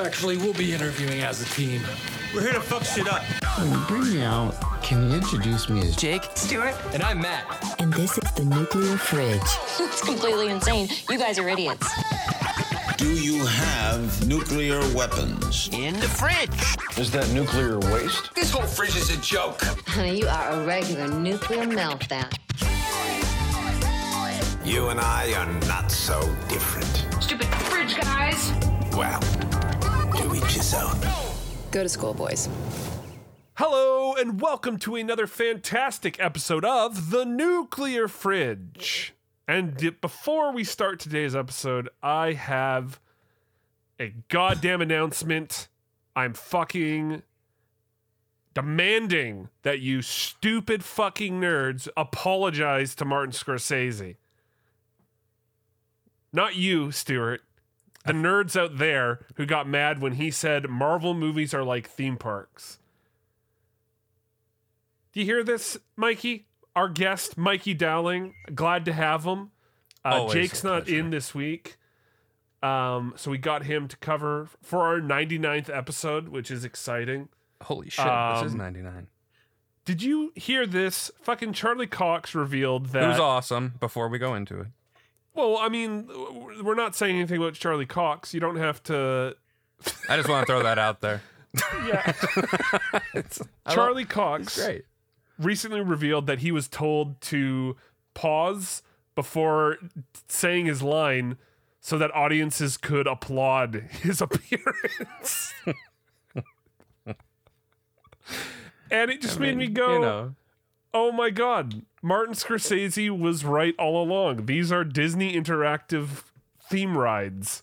Actually, we'll be interviewing as a team. We're here to fuck shit up. When you bring me out, can you introduce me as Jake, Stuart, And I'm Mat. And this is the nuclear fridge. It's completely insane. You guys are idiots. Do you have nuclear weapons? in the fridge. Is that nuclear waste? This whole fridge is a joke. Honey, you are a regular nuclear meltdown. You and I are not so different. stupid fridge guys. Well, to each his. Go to school, boys. Hello, and welcome to another fantastic episode of The Nuclear Fridge. And before we start today's episode, I have a goddamn announcement. I'm fucking demanding that you stupid fucking nerds apologize to Martin Scorsese. Not you, Stuart. The nerds out there who got mad when he said Marvel movies are like theme parks. Do you hear this, Mikey? Our guest, Mikey Dowling. Glad to have him. Uh, Jake's not in this week. Um, so we got him to cover for our 99th episode, which is exciting. Holy shit, this is Um, 99. Did you hear this? Fucking Charlie Cox revealed It that. was awesome before we go into it. Well, I mean, we're not saying anything about Charlie Cox. You don't have to. I just want to throw that out there. Yeah. It's- I love- Charlie Cox great. recently revealed that he was told to pause before saying his line so that audiences could applaud his appearance. and it just I made mean, me go, You know, oh my God, Martin Scorsese was right all along. These are Disney interactive theme rides.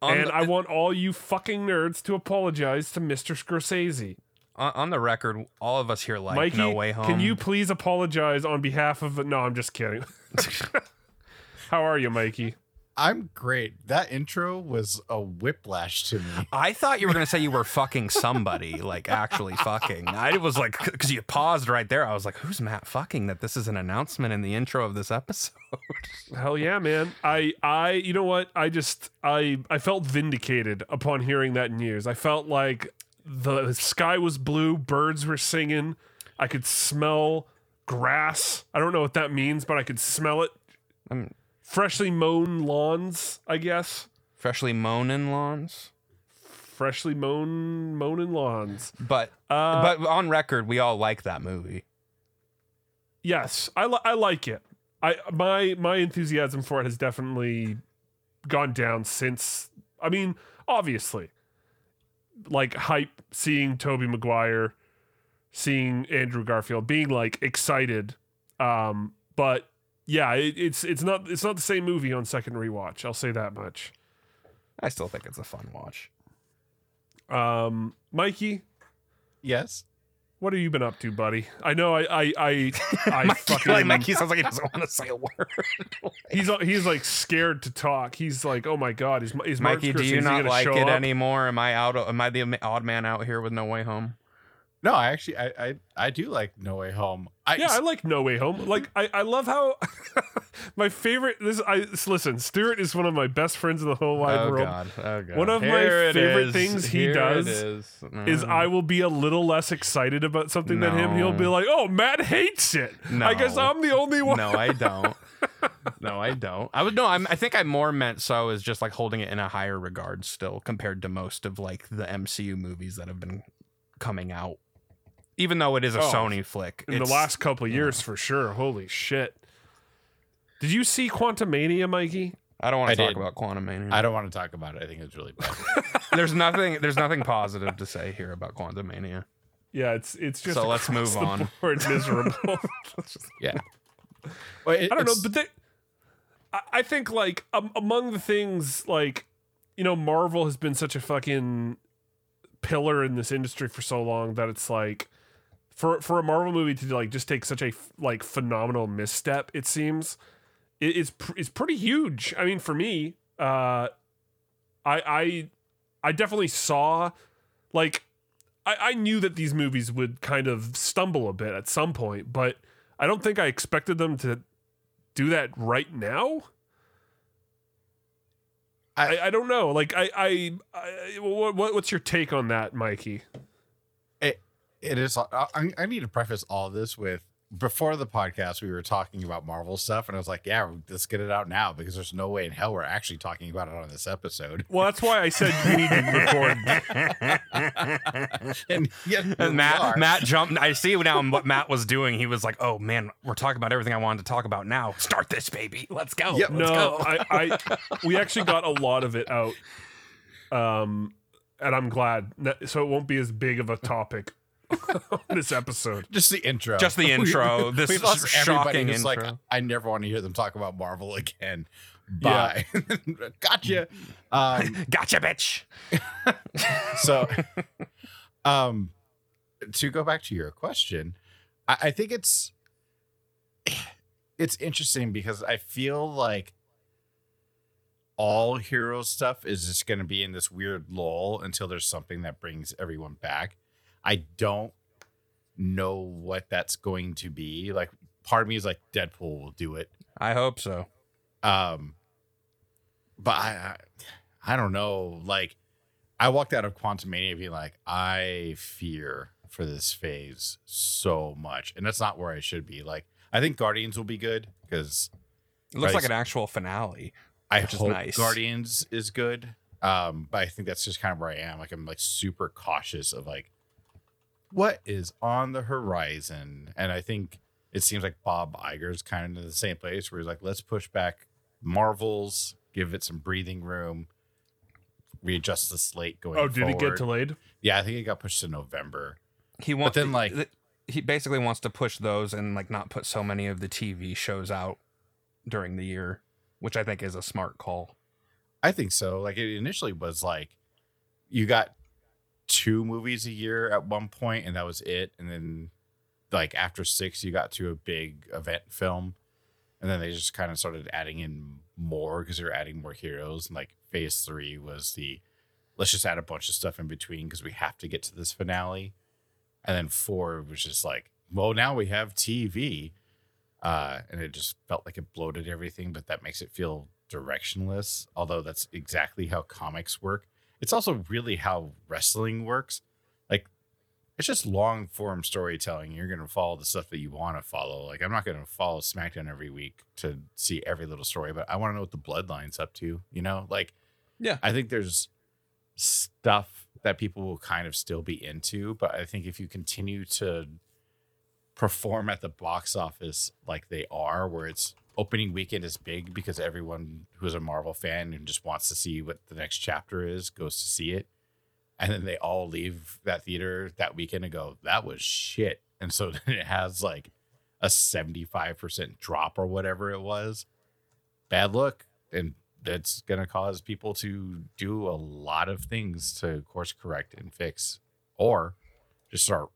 on, and the, I want all you fucking nerds to apologize to Mr. Scorsese. on, on the record, all of us here like Mikey, No Way Home. can you please apologize on behalf of? No, I'm just kidding. How are you, Mikey? I'm great. That intro was a whiplash to me. I thought you were gonna say you were fucking somebody, like actually fucking. I was like, because you paused right there. I was like, "Who's Mat fucking?" That this is an announcement in the intro of this episode. Hell yeah, man. I I you know what? I just I I felt vindicated upon hearing that news. I felt like the sky was blue, birds were singing. I could smell grass. I don't know what that means, but I could smell it. I'm Freshly mown lawns, I guess. freshly mown lawns, Freshly mown mown lawns. but Uh, but on record, we all like that movie. Yes, I li- I like it. I my my enthusiasm for it has definitely gone down since. I mean, obviously, like hype seeing Tobey Maguire, seeing Andrew Garfield, being like excited. Um, but yeah, it, it's it's not it's not the same movie on second rewatch. I'll say that much. I still think it's a fun watch. Um, Mikey, Yes. what have you been up to, buddy? I know I I I, I Mikey, fucking like Mikey sounds like he doesn't want to say a word. He's he's like scared to talk. He's like, oh my god, is is Martin Mikey, do you not like it up? anymore? Am I out? Am I the odd man out here with No Way Home? No, I actually I I, I do like No Way Home. I, Yeah, I like No Way Home. Like I, I love how my favorite. This I listen. Stuart is one of my best friends in the whole wide oh world. god! Oh god! One of my Here it favorite is. things he Here does is. Is Mm. I will be a little less excited about something than him. He'll be like, "Oh, Mat hates it." No. I guess I'm the only one. No, I don't. no, I don't. I would no. I'm, I think I more meant so as just like holding it in a higher regard still compared to most of like the MCU movies that have been coming out. Even though it is a Oh, Sony flick, in the last couple of years for sure. Holy shit! Did you see Quantumania, Mikey? I don't want to talk did. about Quantumania. I don't want to talk about it. I think it's really bad. there's nothing. There's nothing positive to say here about Quantumania. Yeah, it's it's just So let's move the on. board miserable. yeah. Well, it- I don't know, but they, I, I think like um, among the things like you know Marvel has been such a fucking pillar in this industry for so long that it's like for for a Marvel movie to like just take such a like phenomenal misstep, it seems it is pr- is pretty huge. I mean, for me, uh, I I I definitely saw like I, I knew that these movies would kind of stumble a bit at some point, but I don't think I expected them to do that right now. I, I don't know. Like I, I, I what- what's your take on that, Mikey? It, it is. I, I- I need to preface all this with before the podcast, we were talking about Marvel stuff, and I was like, "Yeah, let's get it out now because there's no way in hell we're actually talking about it on this episode." Well, that's why I said we need to record. and yet And Mat, are. Mat jumped. I see now what Mat was doing. He was like, "Oh man, we're talking about everything I wanted to talk about now. Start this, baby. Let's go. Yep. Let's no, go." I, I, we actually got a lot of it out, um, and I'm glad. That- So it won't be as big of a topic on this episode. just the intro, Just the intro. This we've lost shocking who's like. I never want to hear them talk about Marvel again. Yeah. Bye. gotcha. Um, gotcha, bitch. so um to go back to your question I, I think it's it's interesting because i feel like all hero stuff is just going to be in this weird lull until there's something that brings everyone back i don't know what that's going to be. Like part of me is like deadpool will do it. I hope so. um but i i, I don't know. Like i walked out of Quantumania being like i fear for this phase so much. And that's not where i should be. Like i think guardians will be good because It looks like an actual finale. i Which hope nice. guardians is good. Um but i think that's just kind of where i am. Like i'm like super cautious of like what is on the horizon and i think it seems like bob Iger's kind of in the same place where he's like let's push back marvels give it some breathing room readjust the slate going Oh, did it get forward. delayed? yeah i think it got pushed to november He wants. then, like- th- he basically wants to push those and like not put so many of the TV shows out during the year, which I think is a smart call. I think so. Like it initially was like you got two movies a year at one point, and that was it. And then like after six, you got to a big event film, and then they just kind of started adding in more because they were adding more heroes. And like phase three was the let's just add a bunch of stuff in between because we have to get to this finale. And then four was just like, well, now we have TV. Uh, and it just felt like it bloated everything, but that makes it feel directionless. Although that's exactly how comics work. It's also really how wrestling works. Like, it's just long form storytelling. You're going to follow the stuff that you want to follow. Like, I'm not going to follow SmackDown every week to see every little story, but I want to know what the bloodline's up to, you know? Like, Yeah. I think there's stuff that people will kind of still be into, but I think if you continue to perform at the box office like they are, where it's opening weekend is big because everyone who's a Marvel fan and just wants to see what the next chapter is goes to see it. And then they all leave that theater that weekend and go, that was shit. And so then it has like a 75% drop or whatever it was. Bad look. And that's going to cause people to do a lot of things to course correct and fix or just start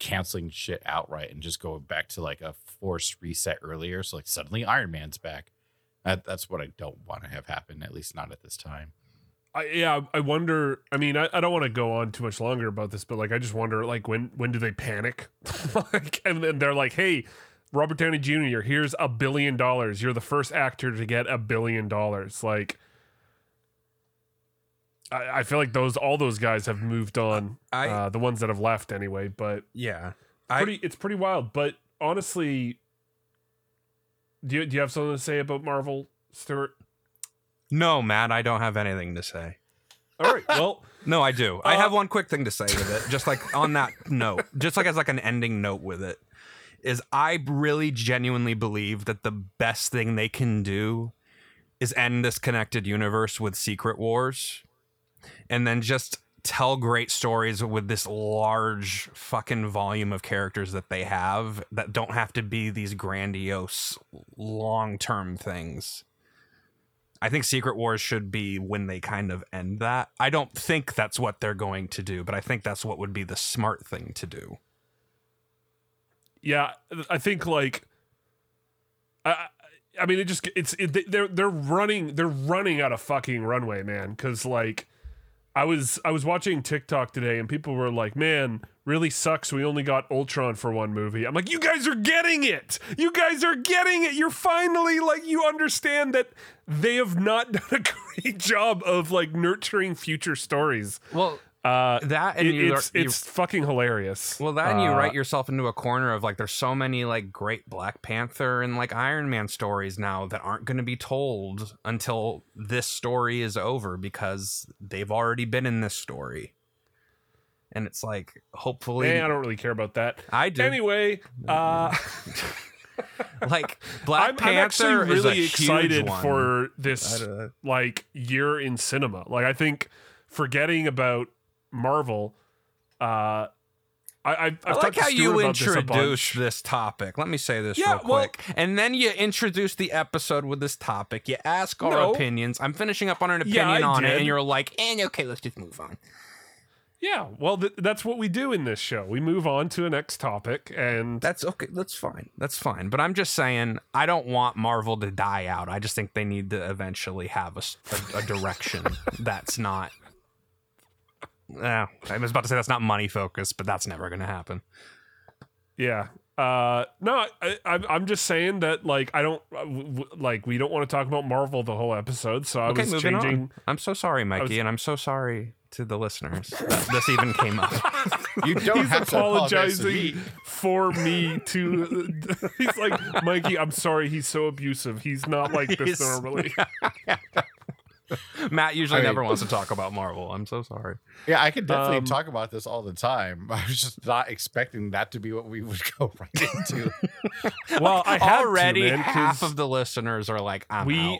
canceling shit outright and just go back to like a forced reset earlier. So like suddenly Iron Man's back. That, that's what I don't want to have happen, at least not at this time. I, yeah, I wonder. I mean, I, I don't want to go on too much longer about this, but like, I just wonder, like, when when do they panic? like, and then they're like, "Hey, Robert Downey Jr., here's a billion dollars. You're the first actor to get a billion dollars." Like, I, I feel like those all those guys have moved on. I- uh, the ones that have left anyway, but Yeah. pretty, it's pretty wild. But honestly, do you do you have something to say about Marvel, Stuart? No, Mat, I don't have anything to say. All right, well. No, I do. I Uh, have one quick thing to say with it. Just like on that note, just like as like an ending note with it, is I really genuinely believe that the best thing they can do is end this connected universe with Secret Wars, and then just tell great stories with this large fucking volume of characters that they have that don't have to be these grandiose long term things. I think Secret Wars should be when they kind of end that. I don't think that's what they're going to do, but I think that's what would be the smart thing to do. yeah i think like i i mean it just it's it, they're they're running they're running out of fucking runway man because like I was I was watching TikTok today and people were like, "Man, really sucks. We only got Ultron for one movie." I'm like, "You guys are getting it. You guys are getting it. You're finally like you understand that they have not done a great job of like nurturing future stories." Well, Uh, that and it- you, it's you it's fucking hilarious. Well, then you Uh, write yourself into a corner of like there's so many like great Black Panther and like Iron Man stories now that aren't going to be told until this story is over because they've already been in this story. And it's like hopefully Eh, I don't really care about that. I do. Anyway, uh, like Black I'm, Panther I'm actually is a really huge excited one. for this like year in cinema. Like I think forgetting about Marvel, uh, I I've, I've I like how you about this this topic. Let me say this Yeah, real well- quick. and then you introduce the episode with this topic. You ask our No. opinions. I'm finishing up on an opinion I on it, and you're like, and okay, let's just move on. Yeah, well, th- that's what we do in this show. We move on to a next topic, and That's okay. That's fine. That's fine. But I'm just saying, I don't want Marvel to die out. I just think they need to eventually have a direction that's not. Yeah, I was about to say that's not money focused, but that's never going to happen. yeah. Uh, no, I, I, I'm just saying that like I don't uh, w- w- like we don't want to talk about Marvel the whole episode, so I Okay, was moving changing. on. I'm so sorry, Mikey, was- and I'm so sorry to the listeners that this even came up. You don't He's have to apologize to apologizing for me to. he's like, Mikey, I'm sorry. He's so abusive. He's not like this He's- normally. Mat usually I mean- never wants to talk about Marvel. I'm so sorry. Yeah, I could definitely Um, talk about this all the time. I was just not expecting that to be what we would go right into. Well, I had Already, to, man, half 'cause of the listeners are like, I'm we out.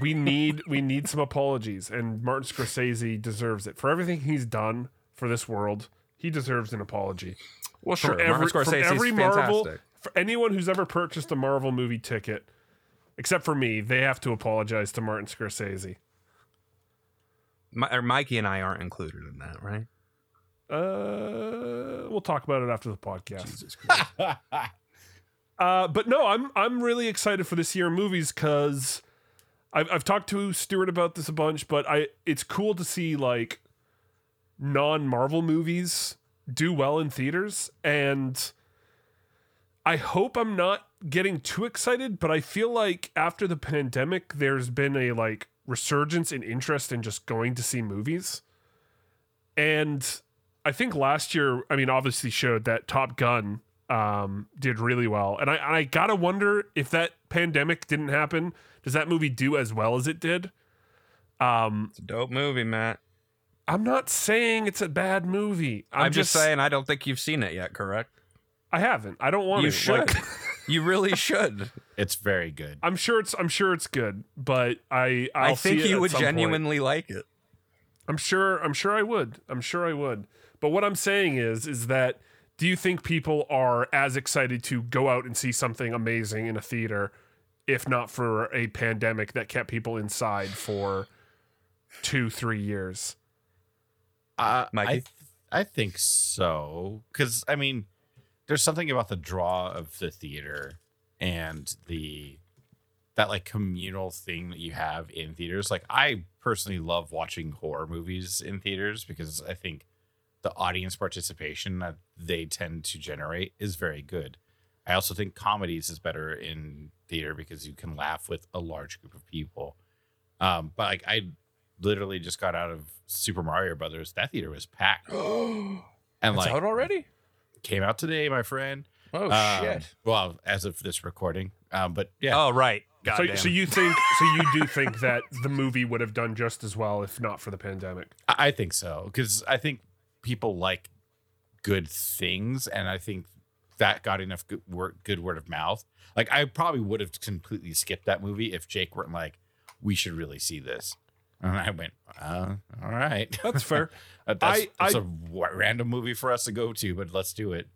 we need we need some apologies, and Martin Scorsese deserves it for everything he's done for this world. He deserves an apology. Well, From sure. every, Martin from Scorsese's every Marvel, fantastic. for anyone who's ever purchased a Marvel movie ticket, except for me, they have to apologize to Martin Scorsese. Mi- or Mikey and I aren't included in that, right? Uh, we'll talk about it after the podcast. uh, but no, I'm I'm really excited for this year in movies because I've I've talked to Stuart about this a bunch, but I it's cool to see like non Marvel movies do well in theaters, and I hope I'm not getting too excited, but I feel like after the pandemic, there's been a like resurgence in interest in just going to see movies. And I think last year, I mean, obviously showed that Top Gun um, did really well, and I and I gotta wonder if that pandemic didn't happen, does that movie do as well as it did? Um, It's a dope movie, Mat. I'm not saying it's a bad movie. I'm, I'm, just saying, I don't think you've seen it yet, correct? I haven't. I don't want You to. should. Like, you really should. it's very good. I'm sure it's. I'm sure it's good, but I. I'll I think see it you at would some point. genuinely like it. I'm sure. I'm sure I would. I'm sure I would. But what I'm saying is, is that do you think people are as excited to go out and see something amazing in a theater, if not for a pandemic that kept people inside for two, three years? Uh, Mikey? I, th- I think so. Because, I mean, there's something about the draw of the theater and the that like communal thing that you have in theaters. Like I personally love watching horror movies in theaters because I think the audience participation that they tend to generate is very good. I also think comedies is better in theater because you can laugh with a large group of people. Um, but like I literally just got out of Super Mario Brothers. That theater was packed. and It's like out already? Came out today, my friend. Oh Um, Well, as of this recording. Um, but yeah. Oh right. So, so you think? So you do think that the movie would have done just as well if not for the pandemic? I I think so because I think people like good things, and I think that got enough good word, good word of mouth. Like I probably would have completely skipped that movie if Jake weren't like, "We should really see this," and I went, uh, "All right, That's fair. Uh, that's, I- that's I- a w- random movie for us to go to, but let's do it."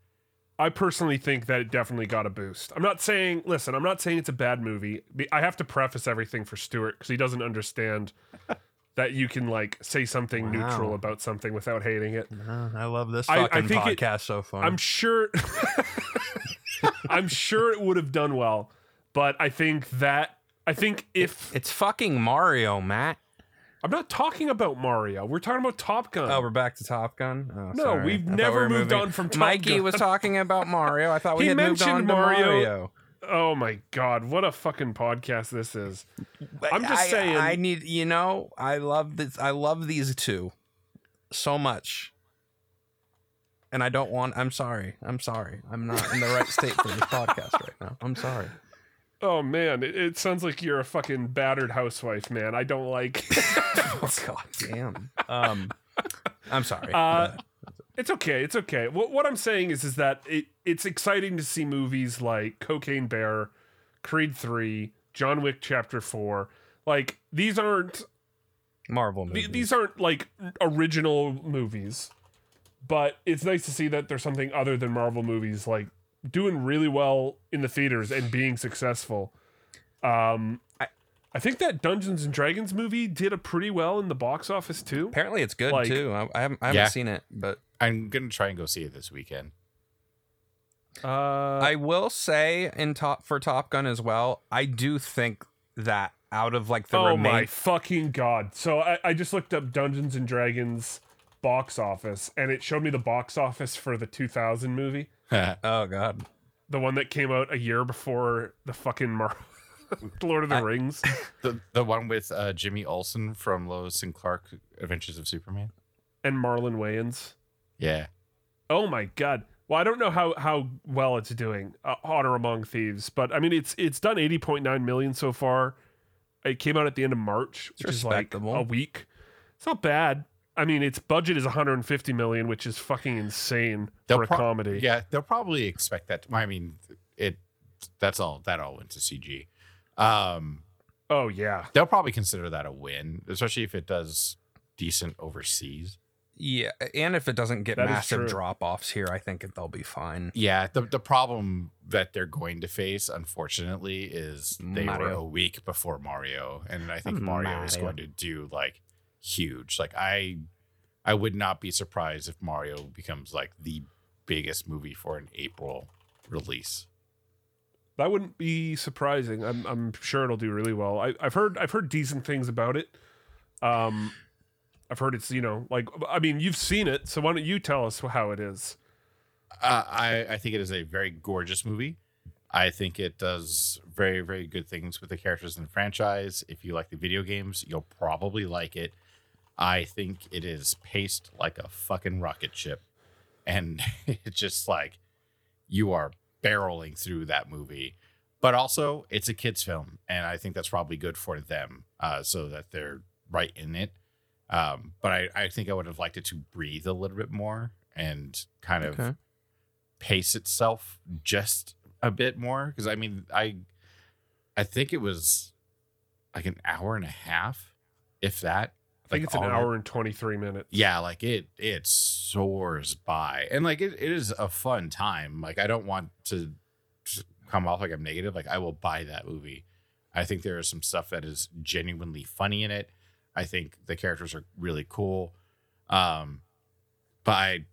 I personally think that it definitely got a boost. I'm not saying, listen, I'm not saying it's a bad movie. I have to preface everything for Stuart because he doesn't understand that you can like say something neutral about something without hating it. Uh, I love this I- I fucking think it- podcast so far. I'm sure, I'm sure it would have done well, but I think that I think if it's fucking Mario, Mat. I'm not talking about Mario. We're talking about Top Gun. Oh, we're back to Top Gun. Oh, No, sorry. we've I never were moved moving- on from Top Gun. Mikey Gun. was talking about Mario. I thought we He had moved on mentioned to Mario. Mario. Oh my god, what a fucking podcast this is. I'm just I- saying. I need, you know, I love this. I love these two so much, and I don't want. I'm sorry. I'm sorry. I'm not in the right state for this podcast right now. I'm sorry. Oh man, it, it sounds like you're a fucking battered housewife, man. I don't like. Oh God damn. Um, I'm sorry. Uh, it's okay. It's okay. What, what I'm saying is, is that it, it's exciting to see movies like Cocaine Bear, Creed Three, John Wick Chapter Four. Like these aren't Marvel th- movies. these aren't like original movies, but it's nice to see that there's something other than Marvel movies like doing really well in the theaters and being successful. Um, I, I think that Dungeons and Dragons movie did a pretty well in the box office too. Apparently, it's good Like- too. I, I haven't, I haven't Yeah. seen it, but I'm gonna try and go see it this weekend. Uh, I will say in top for Top Gun as well. I do think that out of like the oh my remain, fucking god! So I, I just looked up Dungeons and Dragons box office, and it showed me the box office for the 2000 movie, oh god, the one that came out a year before the fucking Mar- Lord of the Rings. the the one with uh, Jimmy Olsen from Lois and Clark Adventures of Superman. and Marlon Wayans. Yeah. Oh my god. Well, I don't know how how well it's doing. Uh, Honor Among Thieves, but I mean it's it's done 80.9 million so far. It came out at the end of March, which is like a week. It's not bad. I mean, its budget is 150 million, which is fucking insane for a prob- comedy. Yeah, they'll probably expect that. I mean, it. That's all. That all went to CG. Um, Oh yeah. they'll probably consider that a win, especially if it does decent overseas. yeah. And if it doesn't get That is massive drop offs here, I think they'll be fine. Yeah, the the problem that they're going to face, unfortunately, is they were a week before Mario, and I think Mario, is going to do like huge. Like I, I would not be surprised if Mario becomes like the biggest movie for an April release. That wouldn't be surprising. I'm I'm sure it'll do really well. I, I've heard I've heard decent things about it. Um, I've heard it's you know like I mean you've seen it, so why don't you tell us how it is? Uh, I I think it is a very gorgeous movie. I think it does very very good things with the characters in the franchise. If you like the video games, you'll probably like it. I think it is paced like a fucking rocket ship, and it's just like you are barreling through that movie. But also, it's a kids' film, and I think that's probably good for them, uh, so that they're right in it. Um, but I, I think I would have liked it to breathe a little bit more and kind of Okay. pace itself just a bit more because I mean I I think it was like an hour and a half, if that. I think like, it's an hour and 23 minutes. Yeah, like it it soars by, and like it, it is a fun time. Like I don't want to to come off like I'm negative. Like I will buy that movie. I think there is some stuff that is genuinely funny in it. I think the characters are really cool. Um, but I,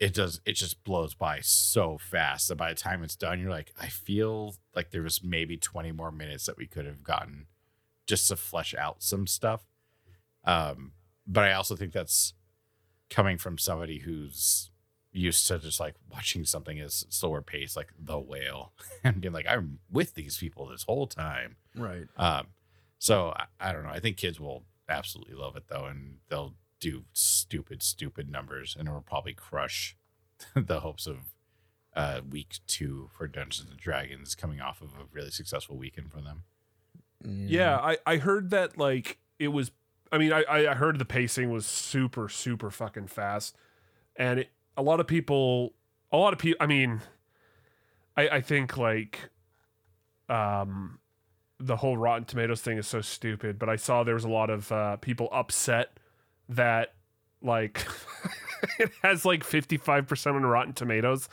it does it just blows by so fast that by the time it's done, you're like, I feel like there was maybe 20 more minutes that we could have gotten just to flesh out some stuff. Um, but I also think that's coming from somebody who's used to just like watching something as slower pace, like The Whale, and being like, I'm with these people this whole time. Right. Um, so I, I don't know. I think kids will absolutely love it though, and they'll do stupid, stupid numbers, and it will probably crush the hopes of uh, week two for Dungeons and Dragons coming off of a really successful weekend for them. Yeah, I, I heard that like it was. I mean, I I heard the pacing was super super fucking fast, and it, a lot of people, a lot of people. I mean, I I think like, um, the whole Rotten Tomatoes thing is so stupid. But I saw there was a lot of uh, people upset that like it has like fifty five percent on Rotten Tomatoes,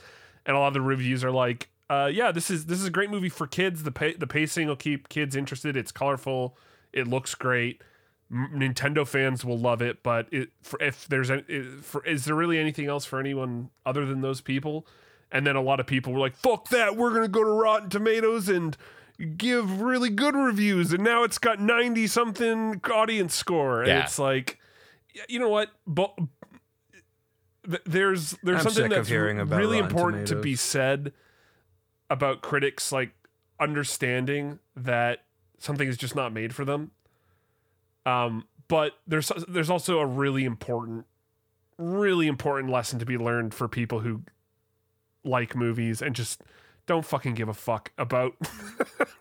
and a lot of the reviews are like, uh, yeah, this is this is a great movie for kids. The pa- the pacing will keep kids interested. It's colorful. It looks great. Nintendo fans will love it. But it, for, if there's any, i- for, is there really anything else for anyone other than those people? And then a lot of people were like, "Fuck that! We're gonna go to Rotten Tomatoes and give really good reviews, and now it's got ninety something audience score, and Yeah. it's like, you know what? But there's there's I'm something that's really Rotten important to be said about critics like understanding that something is just not made for them. Um, but there's there's also a really important, really important lesson to be learned for people who like movies and just don't fucking give a fuck about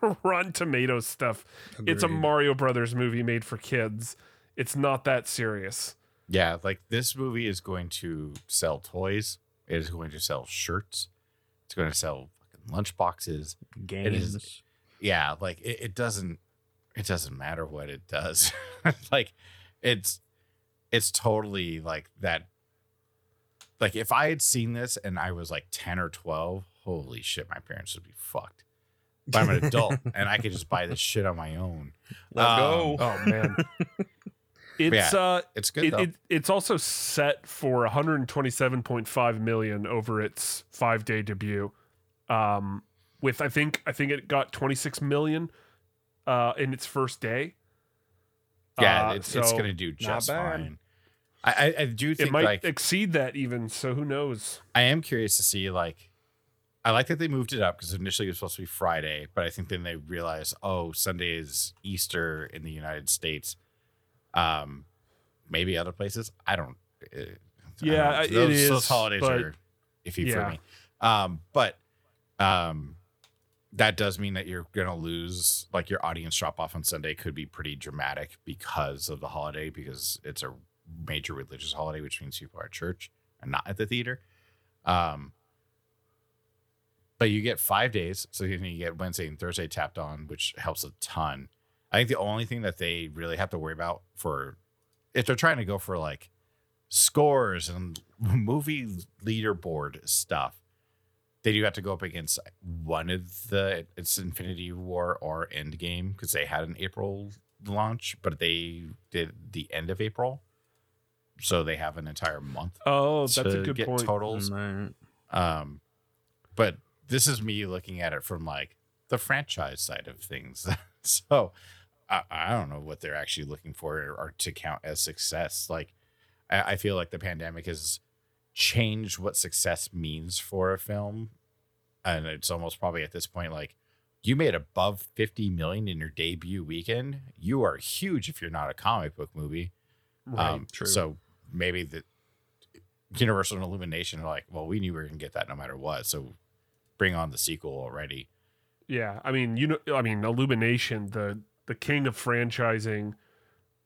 Rotten Tomatoes stuff. It's a Mario Brothers movie made for kids. It's not that serious. Yeah, like this movie is going to sell toys. It is going to sell shirts. It's going to sell fucking lunch boxes. Games. is- Yeah, like it, it doesn't it doesn't matter what it does. like it's it's totally like that like if I had seen this and I was like 10 or 12, holy shit, my parents would be fucked. But I'm an adult and I could just buy this shit on my own. Let's Um, go. Oh man. It's Yeah, uh It's good it, though. it, it's also set for 127.5 million over its five day debut. Um, with I think I think it got 26 million uh, in its first day. yeah, Uh, it's, it's gonna do just fine. I, I, I do It might like exceed that even. So who knows? I am curious to see like I like that they moved it up because initially it was supposed to be Friday, but I think then they realized, oh, Sunday is Easter in the United States. Um, maybe other places. I don't. uh, I Yeah, don't- those, is, Those holidays but- are iffy yeah. for me. Um, but um, that does mean that you're gonna lose like your audience drop off on Sunday could be pretty dramatic because of the holiday because it's a major religious holiday, which means people are at church and not at the theater. Um, but you get five days, so you get Wednesday and Thursday tapped on, which helps a ton. I think the only thing that they really have to worry about for if they're trying to go for like scores and movie leaderboard stuff, they do have to go up against one of the it's Infinity War or Endgame because they had an April launch, but they did the end of April, so they have an entire month Oh, that's a good get point. totals. Um, but this is me looking at it from like the franchise side of things. so I, I don't know what they're actually looking for or, or to count as success. Like I, I feel like the pandemic has changed what success means for a film, and it's almost probably at this point like you made above 50 million in your debut weekend you are huge if you're not a comic book movie Right. um, true. So maybe the Universal and Illumination are like, well, we knew we were gonna get that no matter what. So bring on the sequel already. Yeah, I mean, you know, I mean, Illumination, the the king of franchising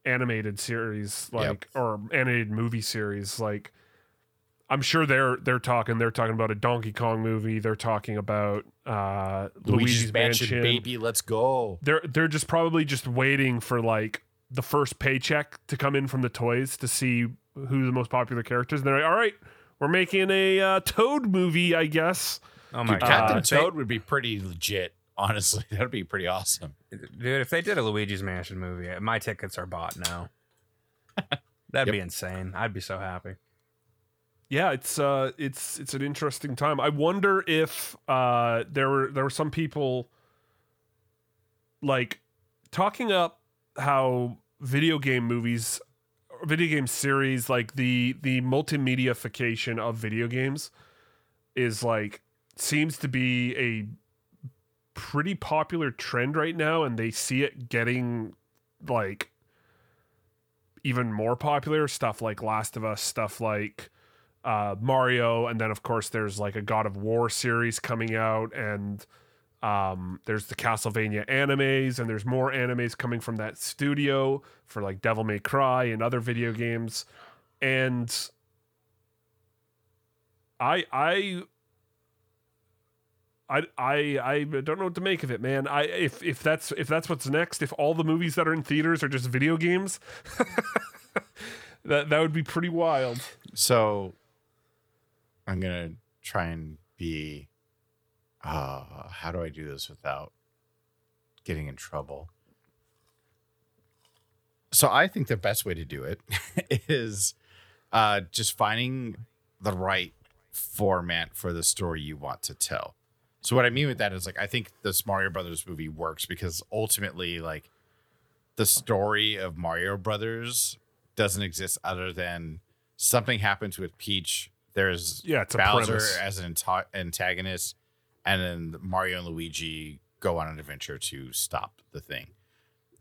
animated series, like or animated movie series, like I'm sure they're they're talking they're talking about a Donkey Kong movie. They're talking about uh, Luigi's, Mansion. baby, let's go. They're they're just probably just waiting for like the first paycheck to come in from the toys to see who the most popular characters. And they're like, all right, we're making a uh, Toad movie, I guess. Oh my Dude, god, Captain Uh, Toad would be pretty legit. Honestly, that'd be pretty awesome. dude. If they did a Luigi's Mansion movie, my tickets are bought now. That'd Yep. be insane. I'd be so happy. Yeah it's uh it's it's an interesting time. I wonder if uh there were there were some people like talking up how video game movies video game series like the the multimediaification of video games is like seems to be a pretty popular trend right now and they see it getting like even more popular. Stuff like last of us stuff like uh, Mario, and then of course there's like a God of War series coming out, and um, there's the Castlevania animes, and there's more animes coming from that studio for like Devil May Cry and other video games, and I I. I, I I don't know what to make of it, man. I if if that's if that's what's next, if all the movies that are in theaters are just video games, that that would be pretty wild. So I'm gonna try and be. Uh, how do I do this without getting in trouble? So I think the best way to do it is uh, just finding the right format for the story you want to tell. So what I mean with that is like I think this Mario Brothers movie works because ultimately like the story of Mario Brothers doesn't exist other than something happens with Peach. There's Yeah, it's Bowser as an anta- antagonist, and then Mario and Luigi go on an adventure to stop the thing.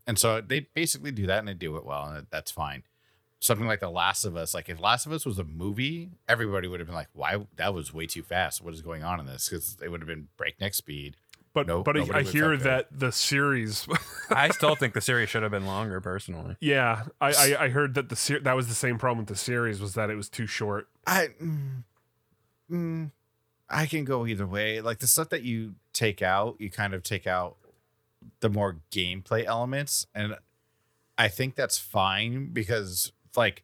And so they basically do that and they do it well, and that's fine. Something like The Last of Us, like if Last of Us was a movie, everybody would have been like, "Why? That was way too fast. What is going on in this?" Because it would have been breakneck speed. But No- but I, I hear that. that the series. I still think the series should have been longer, personally. yeah, I, I I heard that the ser- that was the same problem with the series was that it was too short. I, mm, mm, I can go either way. Like the stuff that you take out, you kind of take out the more gameplay elements, and I think that's fine because like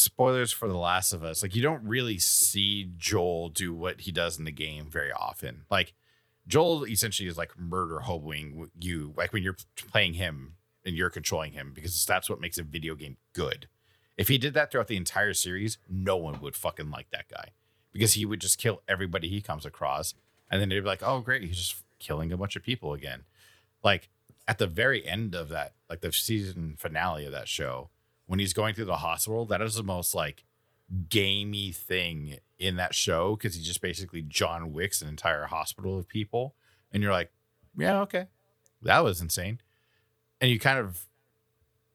spoilers for The Last of Us, like you don't really see Joel do what he does in the game very often. Like Joel essentially is like murder hoboing you, like when you're playing him and you're controlling him, because that's what makes a video game good. If he did that throughout the entire series, no one would fucking like that guy because he would just kill everybody he comes across. And then they'd be like, oh, great. He's just killing a bunch of people again. Like at the very end of that, like the season finale of that show, when he's going through the hospital, that is the most like gamey thing in that show because he just basically John Wicks an entire hospital of people. And you're like, yeah, okay. That was insane. And you kind of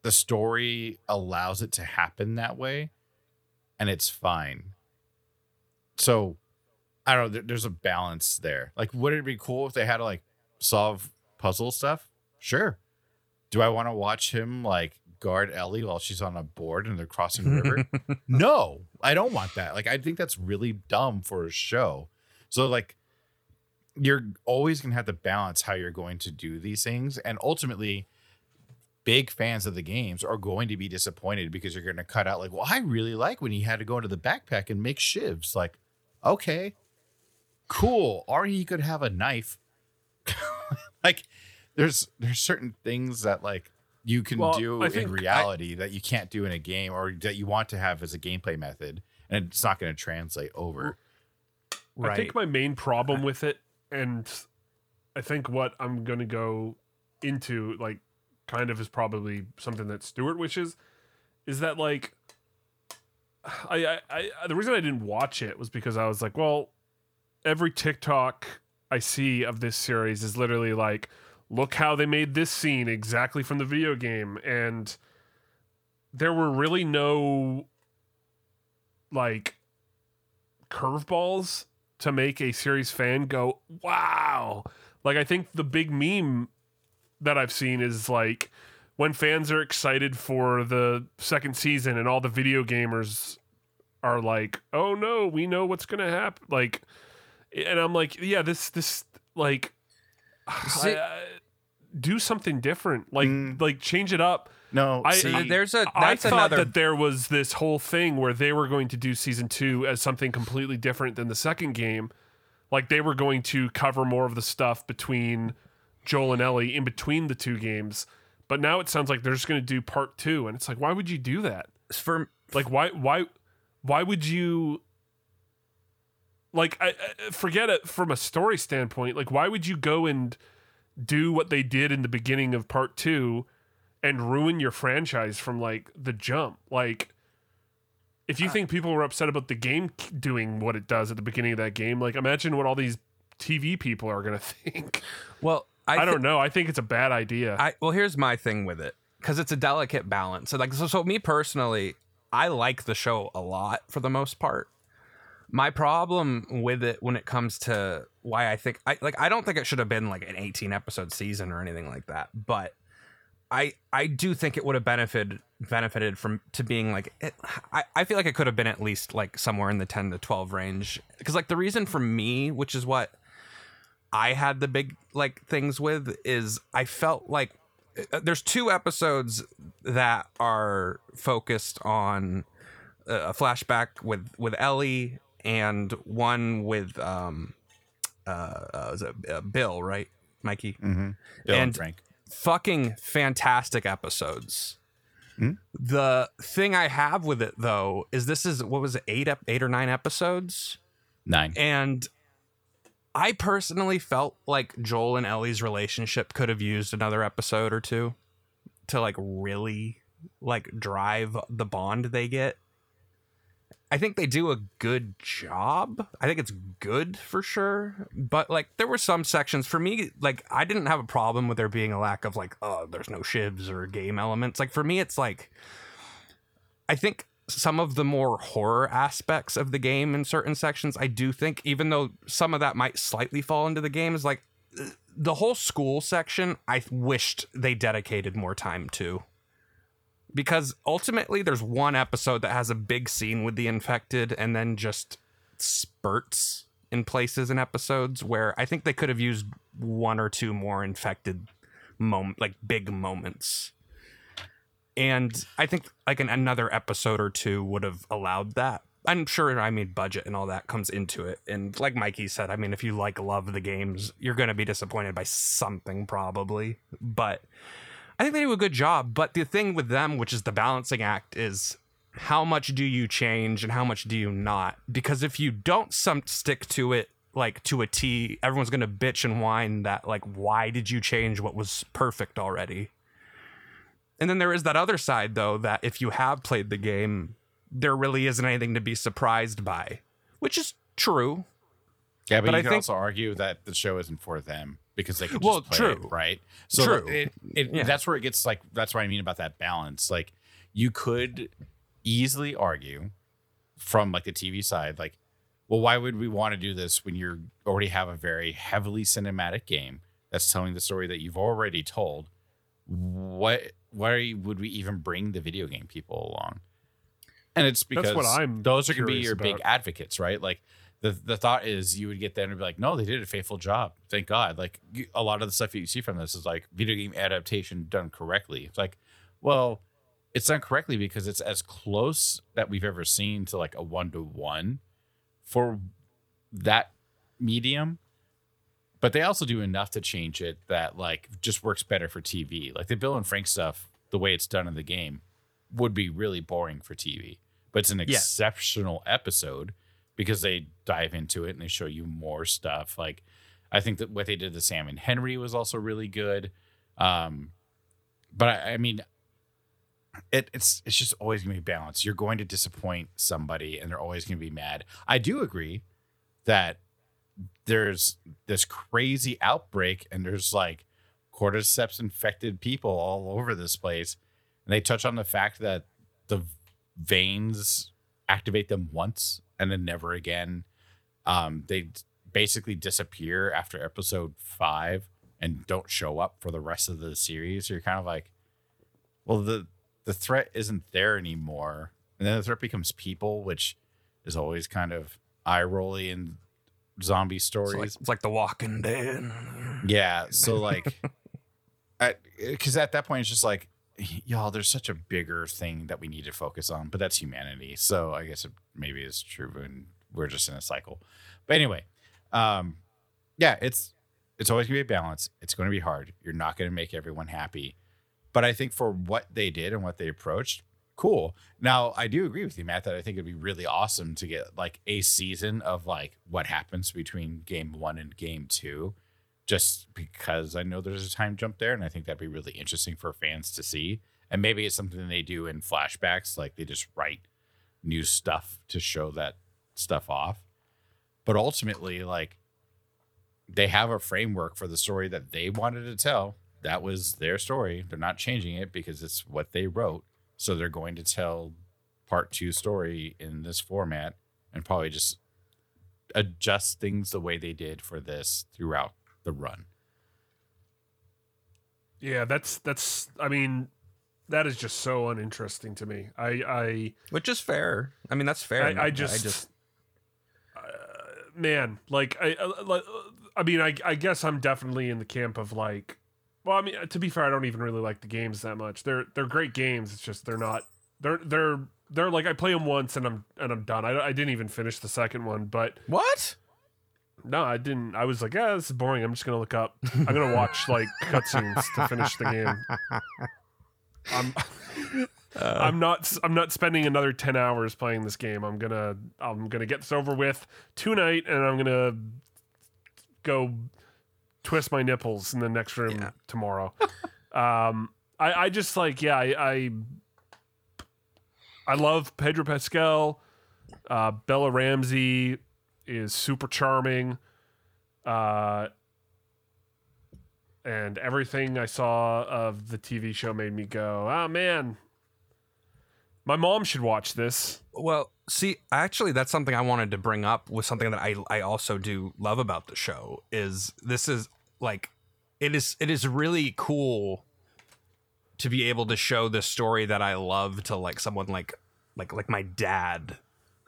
the story allows it to happen that way and it's fine so i don't know there- there's a balance there like would it be cool if they had to like solve puzzle stuff sure do i want to watch him like guard ellie while she's on a board and they're crossing the river no i don't want that like i think that's really dumb for a show so like you're always going to have to balance how you're going to do these things and ultimately big fans of the games are going to be disappointed because you're going to cut out like, well, I really like when he had to go into the backpack and make shivs. Like, okay, cool. Or he could have a knife. like, there's there's certain things that like you can Well, do I in think I- reality that you can't do in a game or that you want to have as a gameplay method, and it's not going to translate over. I think my main problem with it, and I think what I'm gonna go into, like, kind of is probably something that Stuart wishes, is that like, I, I, I the reason I didn't watch it was because I was like, well, every TikTok I see of this series is literally like, look how they made this scene exactly from the video game, and there were really no like curveballs to make a series fan go, wow. Like, I think the big meme that I've seen is like when fans are excited for the second season and all the video gamers are like, oh no, we know what's going to happen. Like, and I'm like, yeah, this, this, like, See- I- I- do something different. Like, Mm. like change it up. No, I, see, I- there's a- I that's thought another- that there was this whole thing where they were going to do season two as something completely different than the second game. Like they were going to cover more of the stuff between Joel and Ellie in between the two games. But now it sounds like they're just going to do part two, and it's like, why would you do that? for Like, why, why, why would you? Like, I, I forget it from a story standpoint. Like, why would you go and do what they did in the beginning of part two and ruin your franchise from like the jump? Like, if you uh, think people were upset about the game doing what it does at the beginning of that game, like, imagine what all these TV people are going to think. well, I, I, don't know. I think it's a bad idea. I well, here's my thing with it because it's a delicate balance. So like, so, so me personally, I like the show a lot for the most part. My problem with it when it comes to why I think I like I don't think it should have been like an 18 episode season or anything like that, but I I do think it would have benefited benefited from to being like it, I, I feel like it could have been at least like somewhere in the 10 to 12 range because like the reason for me which is what I had the big like things with is I felt like uh, there's two episodes that are focused on uh, a flashback with with Ellie and one with um uh, uh, uh Bill right Mikey Mhm. Bill and and Frank. fucking fantastic episodes. The thing I have with it though is this is what was it eight ep- eight or nine episodes Nine. and I personally felt like Joel and Ellie's relationship could have used another episode or two to like really like drive the bond they get. I think they do a good job. I think it's good for sure. But like there were some sections for me, like I didn't have a problem with there being a lack of like, oh, there's no shivs or game elements. Like for me, it's like I think some of the more horror aspects of the game in certain sections, I do think, even though some of that might slightly fall into the game, is like the whole school section, I wished they dedicated more time to because ultimately there's one episode that has a big scene with the infected and then just spurts in places and episodes where I think they could have used one or two more infected moment like big moments. And I think like an, another episode or two would have allowed that. I'm sure I mean budget and all that comes into it. And like Mikey said, I mean if you like love the games, you're going to be disappointed by something probably. But I think they do a good job. But the thing with them, which is the balancing act, is how much do you change and how much do you not? Because if you don't some stick to it like to a T, everyone's gonna bitch and whine that like why did you change what was perfect already? And then there is that other side though that if you have played the game, there really isn't anything to be surprised by, which is true. Yeah, but, But you I can think- also argue that the show isn't for them because they can just Well, play true. it, right? So True. It, it, Yeah. that's where it gets like that's what I mean about that balance. Like you could easily argue from like the TV side, like, well, why would we want to do this when you already have a very heavily cinematic game that's telling the story that you've already told? What why would we even bring the video game people along? And it's because That's what I'm those are gonna be curious your big advocates, right? Like the the thought is you would get there and be like, no, they did a faithful job. Thank God. Like you- a lot of the stuff that you see from this is like video game adaptation done correctly. It's like, well, it's done correctly because it's as close that we've ever seen to like a one to one for that medium. But they also do enough to change it that like just works better for TV. Like the Bill and Frank stuff, the way it's done in the game, would be really boring for TV. But it's an Yeah. exceptional episode because they dive into it and they show you more stuff. Like I think that what they did to Sam and Henry was also really good. Um, but I, I mean, it, it's it's just always gonna be balanced. You're going to disappoint somebody, and they're always gonna be mad. I do agree that there's this crazy outbreak, and there's like cordyceps infected people all over this place, and they touch on the fact that the veins activate them once and then never again. Um, they basically disappear after episode five and don't show up for the rest of the series. So You're kind of like, well, the the threat isn't there anymore, and then the threat becomes people, which is always kind of eye rolly in zombie It's stories. like, it's like The Walking Dead. Yeah. So like, because at that point it's just like, y'all, there's such a bigger thing that we need to focus on, but that's humanity. So I guess it maybe is true, and we're just in a cycle. But anyway, um, yeah, it's it's always gonna be a balance. It's going to be hard. You're not to make everyone happy, but I think for what they did and what they approached, cool. Now I do agree with you, Mat, that I think it'd be really awesome to get like a season of like what happens between game one and game two just because I know there's a time jump there, and I think that'd be really interesting for fans to see. And maybe it's something they do in flashbacks, like they just write new stuff to show that stuff off. But ultimately, like they have a framework for the story that they wanted to tell. That was their story. They're not changing it because it's what they wrote. So they're going to tell part two story in this format and probably just adjust things the way they did for this throughout the run. Yeah, that's that's. I mean, that is just so uninteresting to me. I I Which is fair. I mean, that's fair. I, I just, uh, man, like I, uh, uh, I mean, I, I guess I'm definitely in the camp of like, well, I mean, to be fair, I don't even really like the games that much. They're they're great games. It's just they're not. They're they're they're like I play them once and I'm and I'm done. I, I didn't even finish the second one, but what? No, I didn't. I was like, yeah, this is boring. I'm just gonna look up. I'm gonna watch like cutscenes to finish the game. I'm. I'm not. I'm not spending another ten hours playing this game. I'm gonna. I'm gonna get this over with tonight, and I'm gonna go twist my nipples in the next room Yeah. tomorrow. um, I, I just like, yeah, I, I, I love Pedro Pascal. Uh, Bella Ramsey is super charming. Uh, and everything I saw of the TV show made me go, oh man, my mom should watch this. Well, see, actually, that's something I wanted to bring up with something that I I also do love about the show is this is like it is it is really cool to be able to show the story that I love to like someone like like like my dad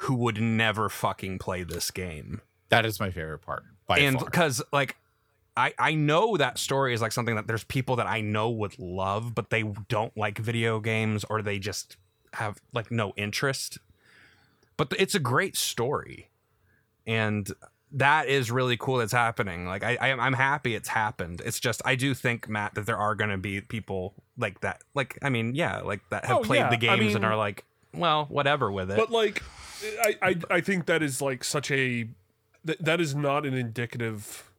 who would never fucking play this game That is my favorite part. And because like I, I know that story is like something that there's people that I know would love, but they don't like video games or they just have like no interest. But it's a great story, and that is really cool. That's happening. Like I, I I'm happy it's happened. It's just I do think Mat that there are going to be people like that. Like I mean, yeah, like that have Oh, played yeah. the I games and are like, well, whatever with it. But like, I, I I think that is like such a that that is not an indicative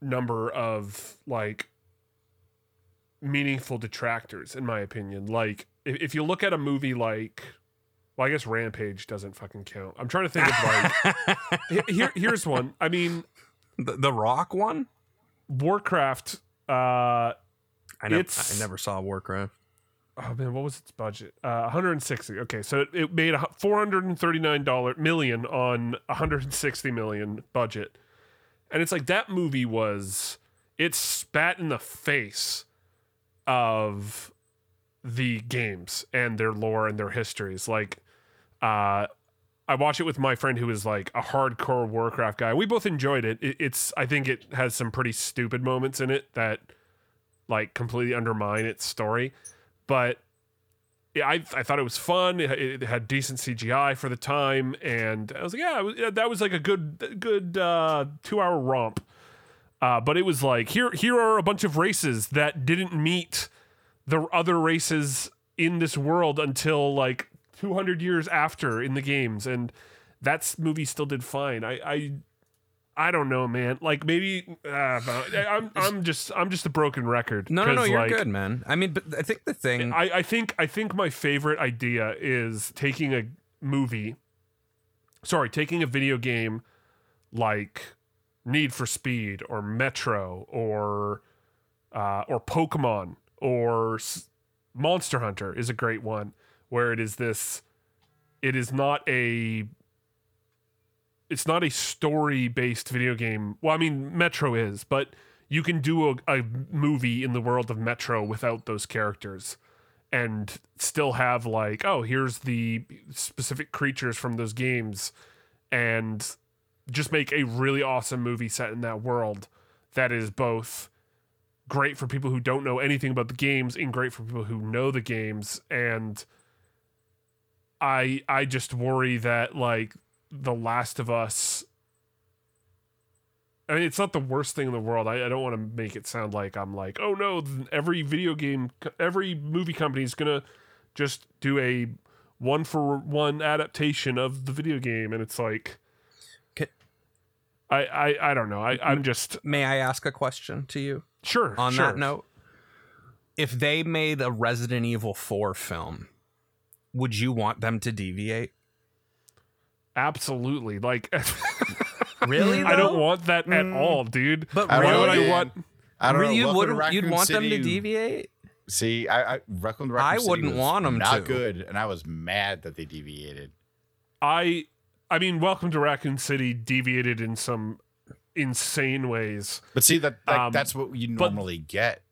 number of like meaningful detractors, in my opinion. Like, if, if you look at a movie like, well, I guess Rampage doesn't fucking count. I'm trying to think of like, here here's one. I mean, the, the Rock one. Warcraft. Uh, I, It's- I never saw Warcraft. Oh man, what was its budget? Uh, 160. Okay, so it, made a hu- 439 dollar million on 160 million budget, and it's like that movie was it spat in the face of the games and their lore and their histories. Like, uh, I watched it with my friend who is like a hardcore Warcraft guy. We both enjoyed it. it. It's I think it has some pretty stupid moments in it that like completely undermine its story but I I thought it was fun. It, it had decent CGI for the time, and I was like, yeah, was, that was like a good good uh, two hour romp. Uh, but it was like here here are a bunch of races that didn't meet the other races in this world until like 200 years after in the games, and that movie still did fine. I I I don't know, man. Like maybe uh, I'm I'm just I'm just a broken record. No, no, no, you're like, good, man. I mean, but I think the thing. I, I think I think my favorite idea is taking a movie, sorry, taking a video game like Need for Speed or Metro or uh, or Pokemon or S- Monster Hunter is a great one where it is this. It is not a. It's not a story based video game. Well, I mean, Metro is, but you can do a, a movie in the world of Metro without those characters and still have like oh here's the specific creatures from those games and just make a really awesome movie set in that world that is both great for people who don't know anything about the games and great for people who know the games and i i just worry that like the last of us I mean, it's not the worst thing in the world. I, I don't want to make it sound like I'm like, oh no, every video game, every movie company is gonna just do a one for one adaptation of the video game, and it's like, I I, I don't know. I I'm just May I ask a question to you sure on sure. that note? If they made a Resident Evil 4 film, would you want them to deviate? Absolutely, like Really? I don't want that at all, dude. But I Why don't would know, I man. want? I don't Really, know. you Welcome to wouldn't. You'd Raccoon want them to City- deviate? See, I, I Welcome to Raccoon I City wouldn't was want 'em not to. good, and I was mad that they deviated. I I mean, Welcome to Raccoon City deviated in some insane ways. But see that like, Um, that's what you but- normally get,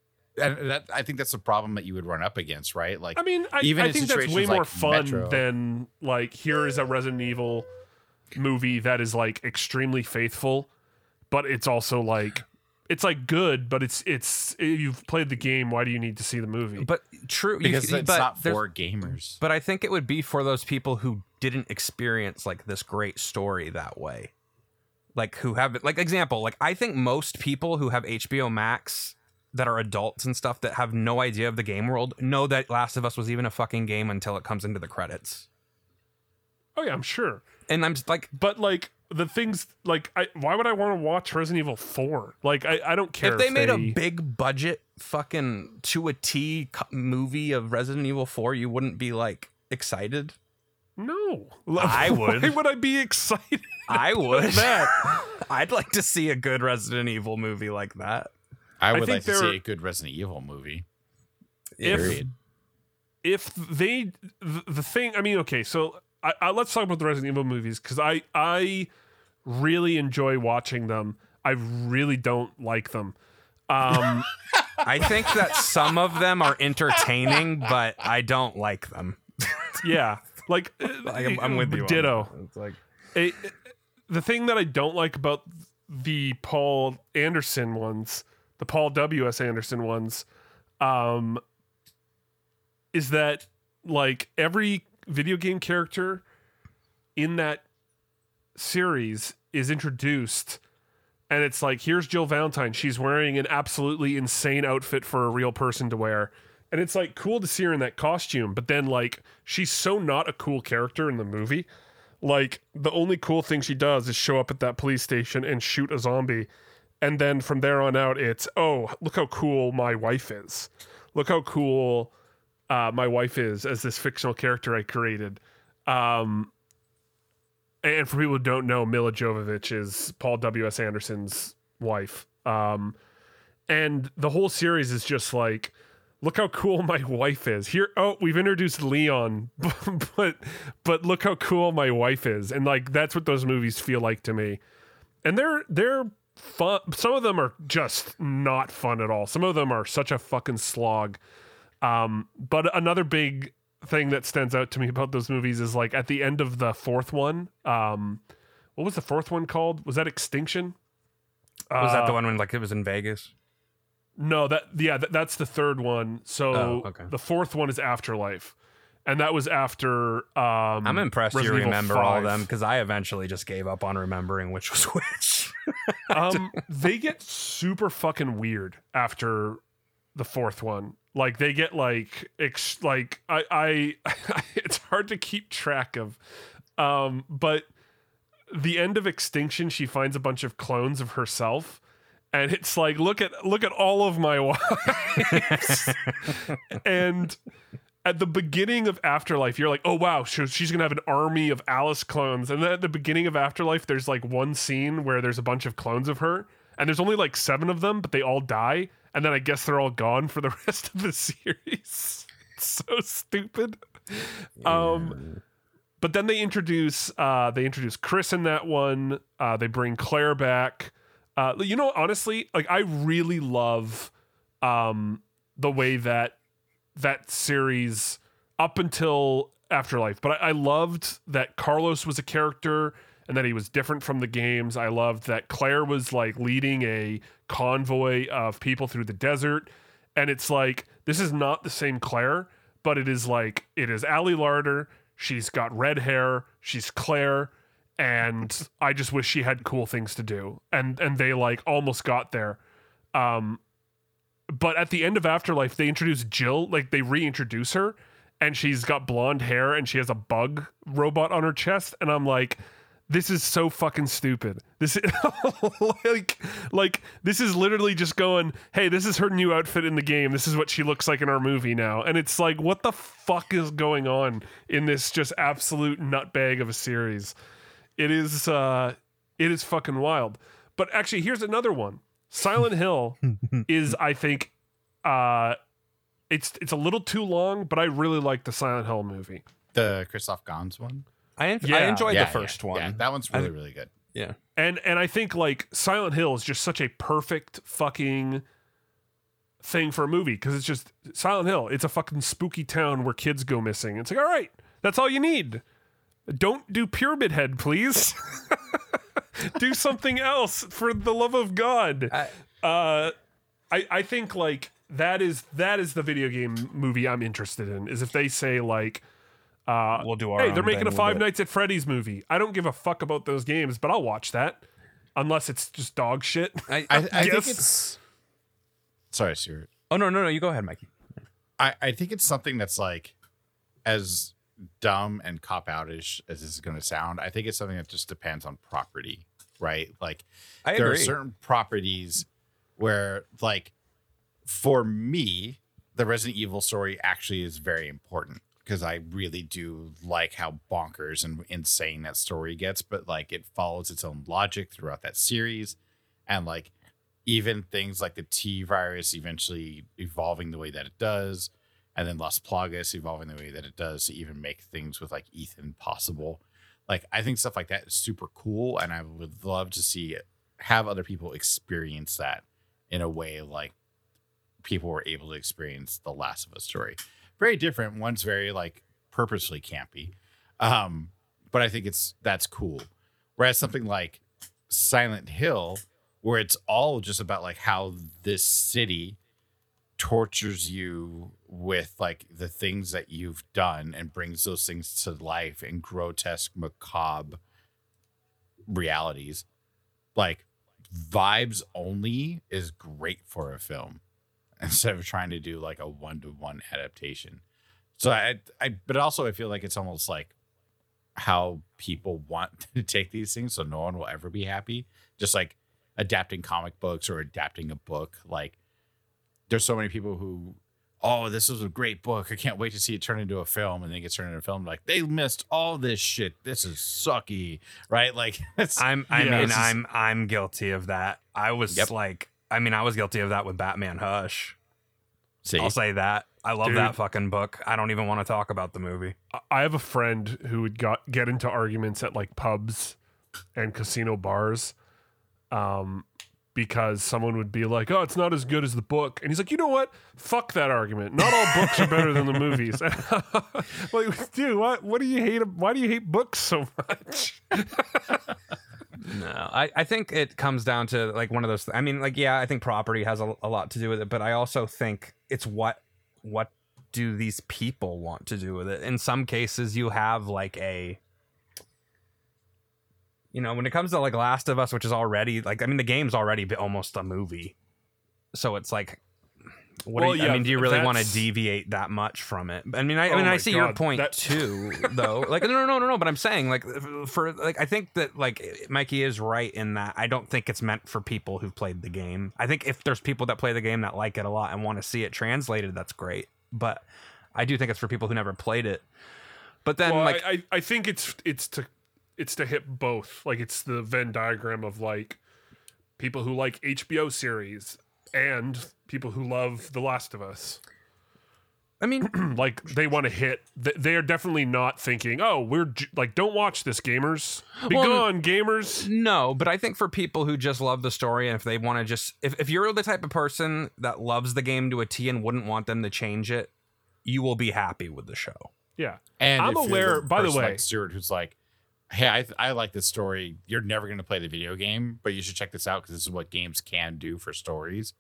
and that I think that's the problem that you would run up against, right? Like, I mean, I, Even I in think that's way situations more like fun Metro. than like here is a Resident Evil movie that is like extremely faithful, but it's also like it's like good, but it's it's you've played the game. Why do you need to see the movie? But true, you- because it's but not for gamers. But I think it would be for those people who didn't experience like this great story that way. Like who have like example, like I think most people who have HBO Max that are adults and stuff that have no idea of the game world know that Last of Us was even a fucking game until it comes into the credits. oh yeah, I'm sure. And I'm just like But like the things like I why would I want to watch Resident Evil 4? Like I, I don't care if they made a big budget fucking to a T movie of Resident Evil 4, you wouldn't be like excited. No. I would. Why would I be excited? I would. that? I'd like to see a good Resident Evil movie like that. I would think like to see a good Resident Evil movie. If Period. if they the, the thing I mean okay so I, I let's talk about the Resident Evil movies because I I really enjoy watching them I really don't like them um I think that some of them are entertaining, but I don't like them. yeah like Like, I'm, I'm with you. ditto that. It's like it, the thing that I don't like about the Paul Anderson ones, the Paul W S Anderson ones, um, is that like every video game character in that series is introduced and it's like here's Jill Valentine. She's wearing an absolutely insane outfit for a real person to wear. And it's like cool to see her in that costume but then like she's so not a cool character in the movie. Like the only cool thing she does is show up at that police station and shoot a zombie and then from there on out it's oh look how cool my wife is. Look how cool uh, my wife is as this fictional character i created. Um, and for people who don't know mila jovovich is paul w.s anderson's wife. Um, and the whole series is just like look how cool my wife is. Here oh we've introduced leon but but look how cool my wife is. And like that's what those movies feel like to me. And they're they're fun some of them are just not fun at all some of them are such a fucking slog um but another big thing that stands out to me about those movies is like at the end of the fourth one um what was the fourth one called was that extinction was that the Uh, one when like it was in Vegas? no, that yeah, that, that's the third one. So Oh, okay. the fourth one is Afterlife, and that was after. Um, I'm impressed you Resident Evil remember all of them because I eventually just gave up on remembering which was which. um, they get super fucking weird after the fourth one. Like they get like ex- like I I it's hard to keep track of. Um, but the end of Extinction, she finds a bunch of clones of herself. And it's like, look at look at all of my wives. and at the beginning of Afterlife, you're like, oh wow, she's gonna have an army of Alice clones. And then at the beginning of Afterlife, there's like one scene where there's a bunch of clones of her, and there's only like seven of them, but they all die, and then I guess they're all gone for the rest of the series. So stupid. Um but then they introduce uh they introduce Chris in that one. Uh they bring Claire back. Uh you know honestly, like I really love um the way that that series up until Afterlife. But I, I loved that Carlos was a character and that he was different from the games. I loved that Claire was like leading a convoy of people through the desert. And it's like, this is not the same Claire, but it is like, it is Ali Larter. She's got red hair. She's Claire. And I just wish she had cool things to do. And and they like almost got there. Um, but at the end of Afterlife, they introduce Jill, like they reintroduce her, and she's got blonde hair and she has a bug robot on her chest, and I'm like, this is so fucking stupid. This is like like this is literally just going, hey, this is her new outfit in the game. This is what she looks like in our movie now. And it's like, what the fuck is going on in this just absolute nutbag of a series? It is uh it is fucking wild. But actually, here's another one. Silent Hill is, I think, uh, it's it's a little too long, but I really like the Silent Hill movie. The Christoph Gans one. I, en- I enjoyed Yeah, the first yeah, one. Yeah, that one's I- really really good. yeah. and and I think like Silent Hill is just such a perfect fucking thing for a movie because it's just Silent Hill. It's a fucking spooky town where kids go missing. It's like all right, that's all you need. Don't do Pyramid Head, please. do something else for the love of God. uh, I I think like that is that is the video game movie I'm interested in. Is if they say like. Uh, We'll do our Hey, they're making a Five do. Nights at Freddy's movie. I don't give a fuck about those games, but I'll watch that. Unless it's just dog shit. I, I, I think guess- it's. Sorry, Stuart. oh no no no! You go ahead, Mikey. I, I think it's something that's like as dumb and cop outish as this is going to sound, I think it's something that just depends on property, right? Like I there agree. are certain properties where, like, for me, the Resident Evil story actually is very important because I really do like how bonkers and insane that story gets, but like it follows its own logic throughout that series. And like even things like the T virus eventually evolving the way that it does, and then Las Plagas evolving the way that it does to even make things with like Ethan possible. Like I think stuff like that is super cool, and I would love to see have other people experience that in a way like people were able to experience the Last of Us story. Very different. One's very like purposely campy, um, but I think it's that's cool. Whereas something like Silent Hill, where it's all just about like how this city tortures you with like the things that you've done and brings those things to life in grotesque, macabre realities. Like vibes only is great for a film instead of trying to do like a one to one adaptation. So I, I, but also I feel like it's almost like how people want to take these things, so no one will ever be happy. Just like adapting comic books or adapting a book. Like there's so many people who, oh, this was a great book. I can't wait to see it turn into a film, and then it gets turned into a film. Like they missed all this shit. This is sucky, right? Like it's, I'm I Yeah, mean this I'm I'm guilty of that. I was Yep. like I mean I was guilty of that with Batman Hush. see, I'll say that. I love Dude. that fucking book. I don't even want to talk about the movie. I- I have a friend who would got, get into arguments at like pubs and casino bars um, because someone would be like, oh, it's not as good as the book. And he's like, you know what? Fuck that argument. Not all books are better than the movies. like, dude, what, what do you hate? Why do you hate books so much? No, I, I think it comes down to like one of those. I mean, like yeah, I think property has a, a lot to do with it, but I also think it's what what do these people want to do with it? In some cases, you have like a you know when it comes to like Last of Us, which is already like I mean the game's already almost a movie, so it's like. What Well, do you, I mean, do you really want to deviate that much from it? I mean, I, I Oh mean, I my see your point that- too, though. Like, no, no, no, no, no. But I'm saying, like, for like, I think that like Mikey is right in that I don't think it's meant for people who've played the game. I think if there's people that play the game that like it a lot and want to see it translated, that's great. But I do think it's for people who never played it. But then, well, like, I, I, I think it's it's to it's to hit both. Like it's the Venn diagram of like people who like HBO series and people who love The Last of Us. I mean, like they want to hit. They are definitely not thinking, "Oh, we're j- like, don't watch this, gamers. Be Well, gone, gamers." No, but I think for people who just love the story and if they want to just if, if you're the type of person that loves the game to a T and wouldn't want them to change it, you will be happy with the show. Yeah, And I'm if you're aware. By the way, like Stuart, who's like, "Hey, I, I like this story. You're never going to play the video game, but you should check this out because this is what games can do for stories. It's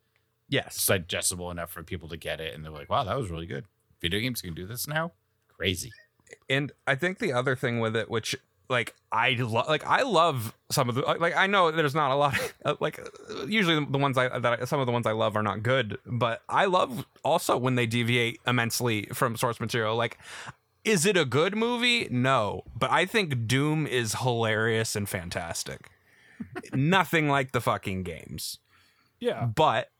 Yes. digestible enough for people to get it, and they're like, wow, that was really good. Video games can do this now. Crazy. And I think the other thing with it which like I love like I love some of the like I know there's not a lot of, uh, like uh, usually the ones I that I, some of the ones I love are not good, but I love also when they deviate immensely from source material like is it a good movie? No, but I think Doom is hilarious and fantastic. Nothing like the fucking games. yeah, But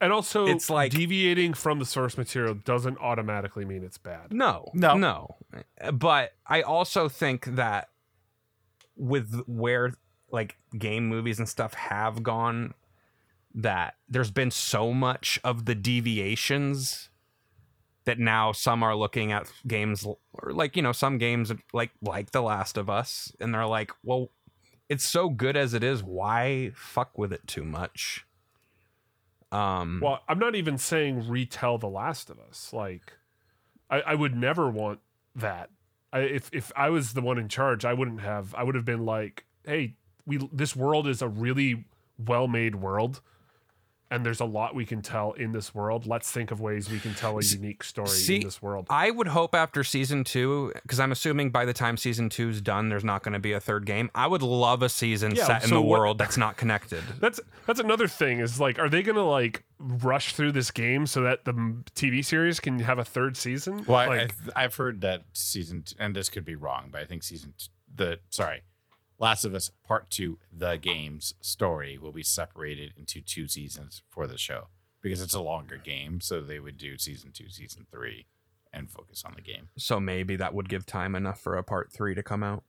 and also It's like- deviating from the source material doesn't automatically mean it's bad. No, No. no. But I also think that with where like game movies and stuff have gone, that there's been so much of the deviations that now some are looking at games or like you know some games like like The Last of Us, and they're like, well, it's so good as it is. Why fuck with it too much? Um, Well, I'm not even saying retell The Last of Us. Like, I, I would never want that. I, if if I was the one in charge, I wouldn't have. I would have been like, "Hey, we this world is a really well made world. And there's a lot we can tell in this world. Let's think of ways we can tell a unique story see, in this world. I would hope after season two, because I'm assuming by the time season two's done, there's not going to be a third game. I would love a season Yeah, set in the what- world that's not connected. That's that's another thing is like, are they gonna like rush through this game so that the TV series can have a third season? Well, I, like, I, I've heard that season, t- and this could be wrong, but I think season t- the sorry, Last of Us Part Two, the game's story will be separated into two seasons for the show because it's a longer game. So they would do season two, season three, and focus on the game. So maybe that would give time enough for a part three to come out.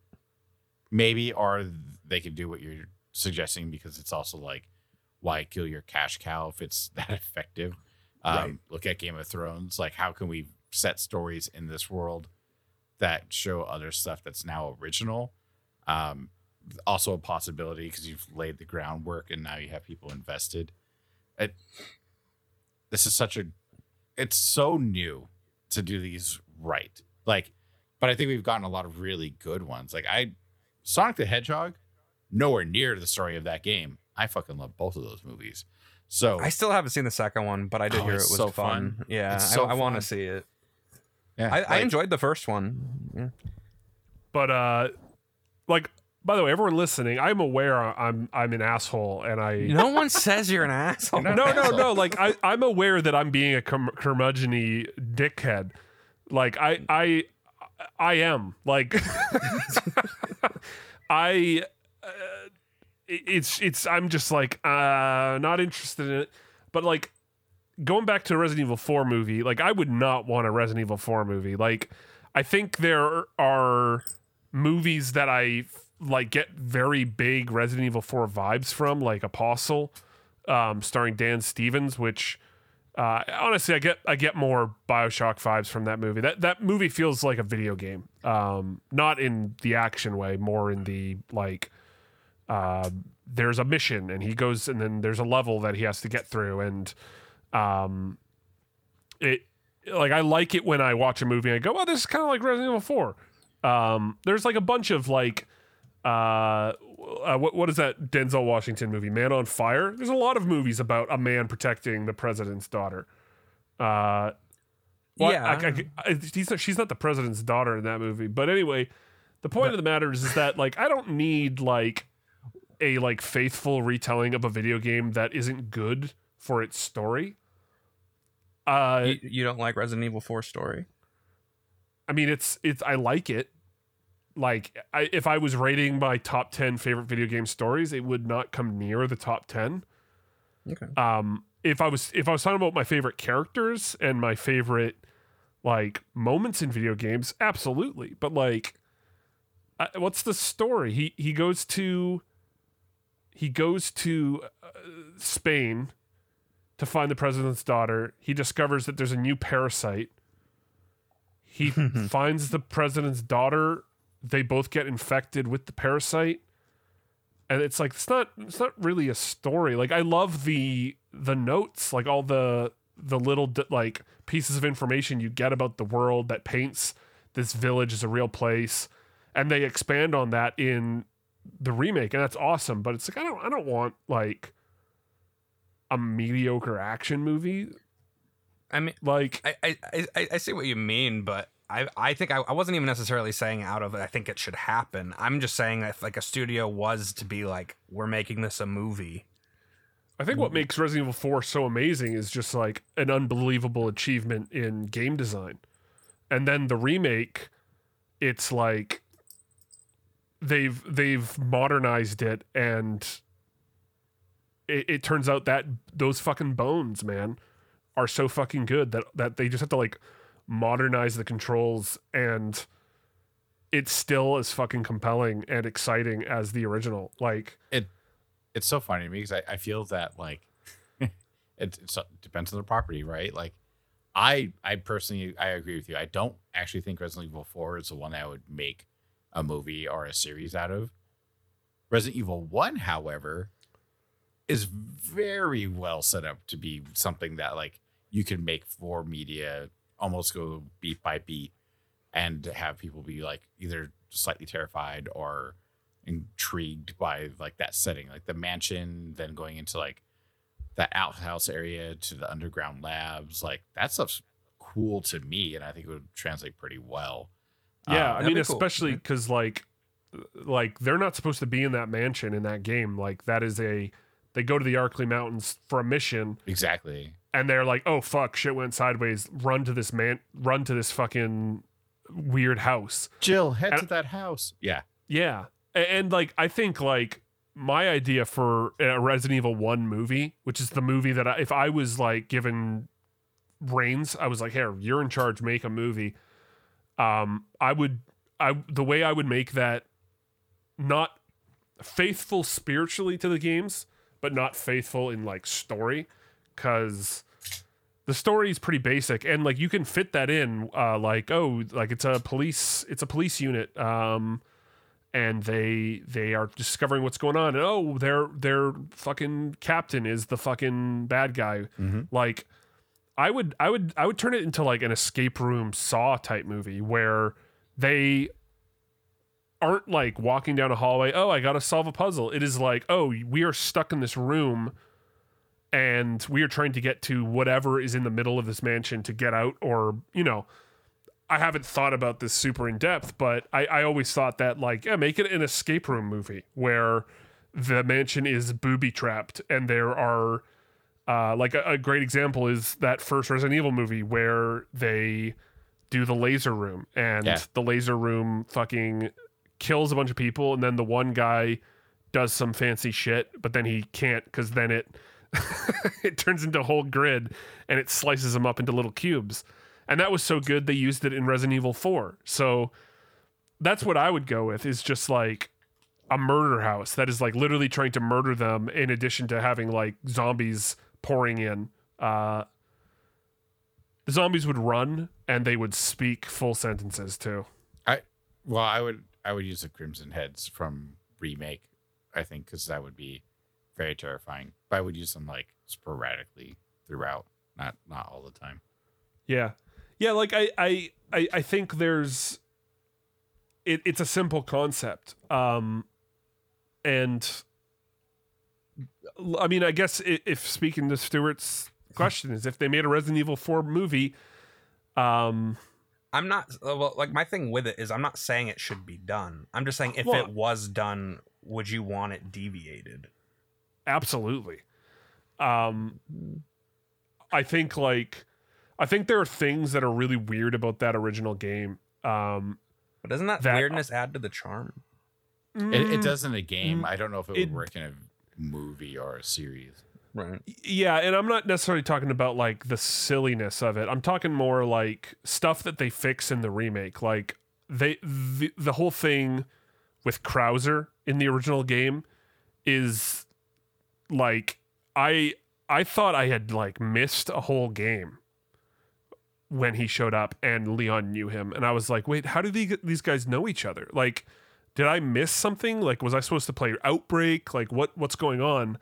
Maybe, or they could do what you're suggesting because it's also like, why kill your cash cow if it's that effective? Um, Right. Look at Game of Thrones. Like, how can we set stories in this world that show other stuff that's now original? Um, also a possibility because you've laid the groundwork and now you have people invested. It, this is such a, it's so new to do these right. Like, but I think we've gotten a lot of really good ones. Like I, Sonic the Hedgehog, nowhere near the story of that game. I fucking love both of those movies. So I still haven't seen the second one, but I did Oh, hear it was so fun. fun. Yeah, It's I, I want to see it. yeah, I, I enjoyed the first one. Yeah. but uh, like by the way, everyone listening, I'm aware I'm I'm an asshole, and I No one says you're an asshole. no no no like I I'm aware that I'm being a curm- curmudgeony dickhead. Like I I I am like I. Uh, it's it's I'm just like uh not interested in it, but like going back to a Resident Evil 4 movie, like I would not want a Resident Evil 4 movie. Like I think there are movies that I like get very big Resident Evil 4 vibes from, like Apostle, um, starring Dan Stevens, which uh, honestly I get I get more Bioshock vibes from that movie. That that movie feels like a video game, um, not in the action way, more in the like uh, there's a mission and he goes and then there's a level that he has to get through and um it like I like it when I watch a movie and I go, oh, this is kind of like Resident Evil 4. Um, there's like a bunch of like uh, uh what what is that Denzel Washington movie, Man on Fire? There's a lot of movies about a man protecting the president's daughter. Uh well, Yeah. I- I- I- not, she's not the president's daughter in that movie. But anyway, the point of the matter is, is that like I don't need like a like faithful retelling of a video game that isn't good for its story. Uh, You, you don't like Resident Evil 4 story? I mean, it's it's I like it. Like, I, if I was rating my top ten favorite video game stories, it would not come near the top ten. Okay. Um, if I was if I was talking about my favorite characters and my favorite like moments in video games, absolutely. But like, I, what's the story? He he goes to he goes to uh, Spain to find the president's daughter. He discovers that there's a new parasite. He finds the president's daughter. They both get infected with the parasite. And it's like it's not it's not really a story. Like I love the the notes, like all the the little like pieces of information you get about the world that paints this village as a real place. And they expand on that in the remake and that's awesome, but it's like I don't I don't want like a mediocre action movie. I mean, Like I, I, I, I see what you mean, but I, I think I, I wasn't even necessarily saying out of I think it should happen. I'm just saying if like a studio was to be like, we're making this a movie. I think what makes Resident Evil 4 so amazing is just like an unbelievable achievement in game design. And then the remake, it's like they've they've modernized it and it, it turns out that those fucking bones, man, are so fucking good that that they just have to like modernize the controls and it's still as fucking compelling and exciting as the original. Like it it's so funny to me because I, I feel that like it, it uh, depends on the property, right? Like I I personally I agree with you. I don't actually think Resident Evil 4 is the one I would make a movie or a series out of. Resident Evil 1, however, is very well set up to be something that like you can make for media almost go beat by beat and have people be like either slightly terrified or intrigued by like that setting like the mansion then going into like that outhouse area to the underground labs. Like that stuff's cool to me, and I think it would translate pretty well. Yeah, Um, I mean, be especially because like, like they're not supposed to be in that mansion in that game. Like that is a, they go to the Arklay Mountains for a mission, exactly. and they're like, oh fuck, shit went sideways. Run to this man, run to this fucking weird house. Jill, head And- to that house. Yeah, Yeah, A- and, like I think like my idea for a Resident Evil One movie, which is the movie that I, if I was like given reins, I was like, here, you're in charge, make a movie. Um, I would, I the way I would make that not faithful spiritually to the games, but not faithful in like story, because the story is pretty basic and like you can fit that in uh like oh like it's a police it's a police unit um and they they are discovering what's going on and oh their their fucking captain is the fucking bad guy. Like i would i would i would turn it into like an escape room saw type movie where they aren't like walking down a hallway oh i gotta solve a puzzle it is like oh we are stuck in this room and we are trying to get to whatever is in the middle of this mansion to get out or you know i haven't thought about this super in depth but i, I always thought that like yeah, make it an escape room movie where the mansion is booby trapped and there are uh, like a, a great example is that first resident evil movie where they do the laser room and Yeah. the laser room fucking kills a bunch of people and then the one guy does some fancy shit but then he can't because then it it turns into a whole grid and it slices them up into little cubes. And that was so good they used it in Resident Evil 4. So that's what I would go with is just like a murder house that is like literally trying to murder them in addition to having like zombies pouring in. Uh the zombies would run and they would speak full sentences too. I well, I would I would use the Crimson Heads from remake. I think because that would be very terrifying. But I would use them like sporadically throughout, not not all the time. Yeah. Yeah, like I I I, I think there's it, it's a simple concept. Um and I mean, I guess i- if speaking to Stuart's question is if they made a Resident Evil 4 movie, um I'm not uh, well. Like my thing with it is, I'm not saying it should be done. I'm just saying if Well- it was done, would you want it deviated? absolutely. Um I think like I think there are things that are really weird about that original game. Um But doesn't that, That- weirdness add to the charm? It, mm, it does in a game. I don't know if it would work in a movie or a series. Right. Yeah, and I'm not necessarily talking about like the silliness of it. I'm talking more like stuff that they fix in the remake. Like they the, the whole thing with Krauser in the original game is like I I thought I had like missed a whole game when he showed up and Leon knew him and I was like, "Wait, how do they, these guys know each other?" Like did I miss something? Like was I supposed to play Outbreak? Like what what's going on?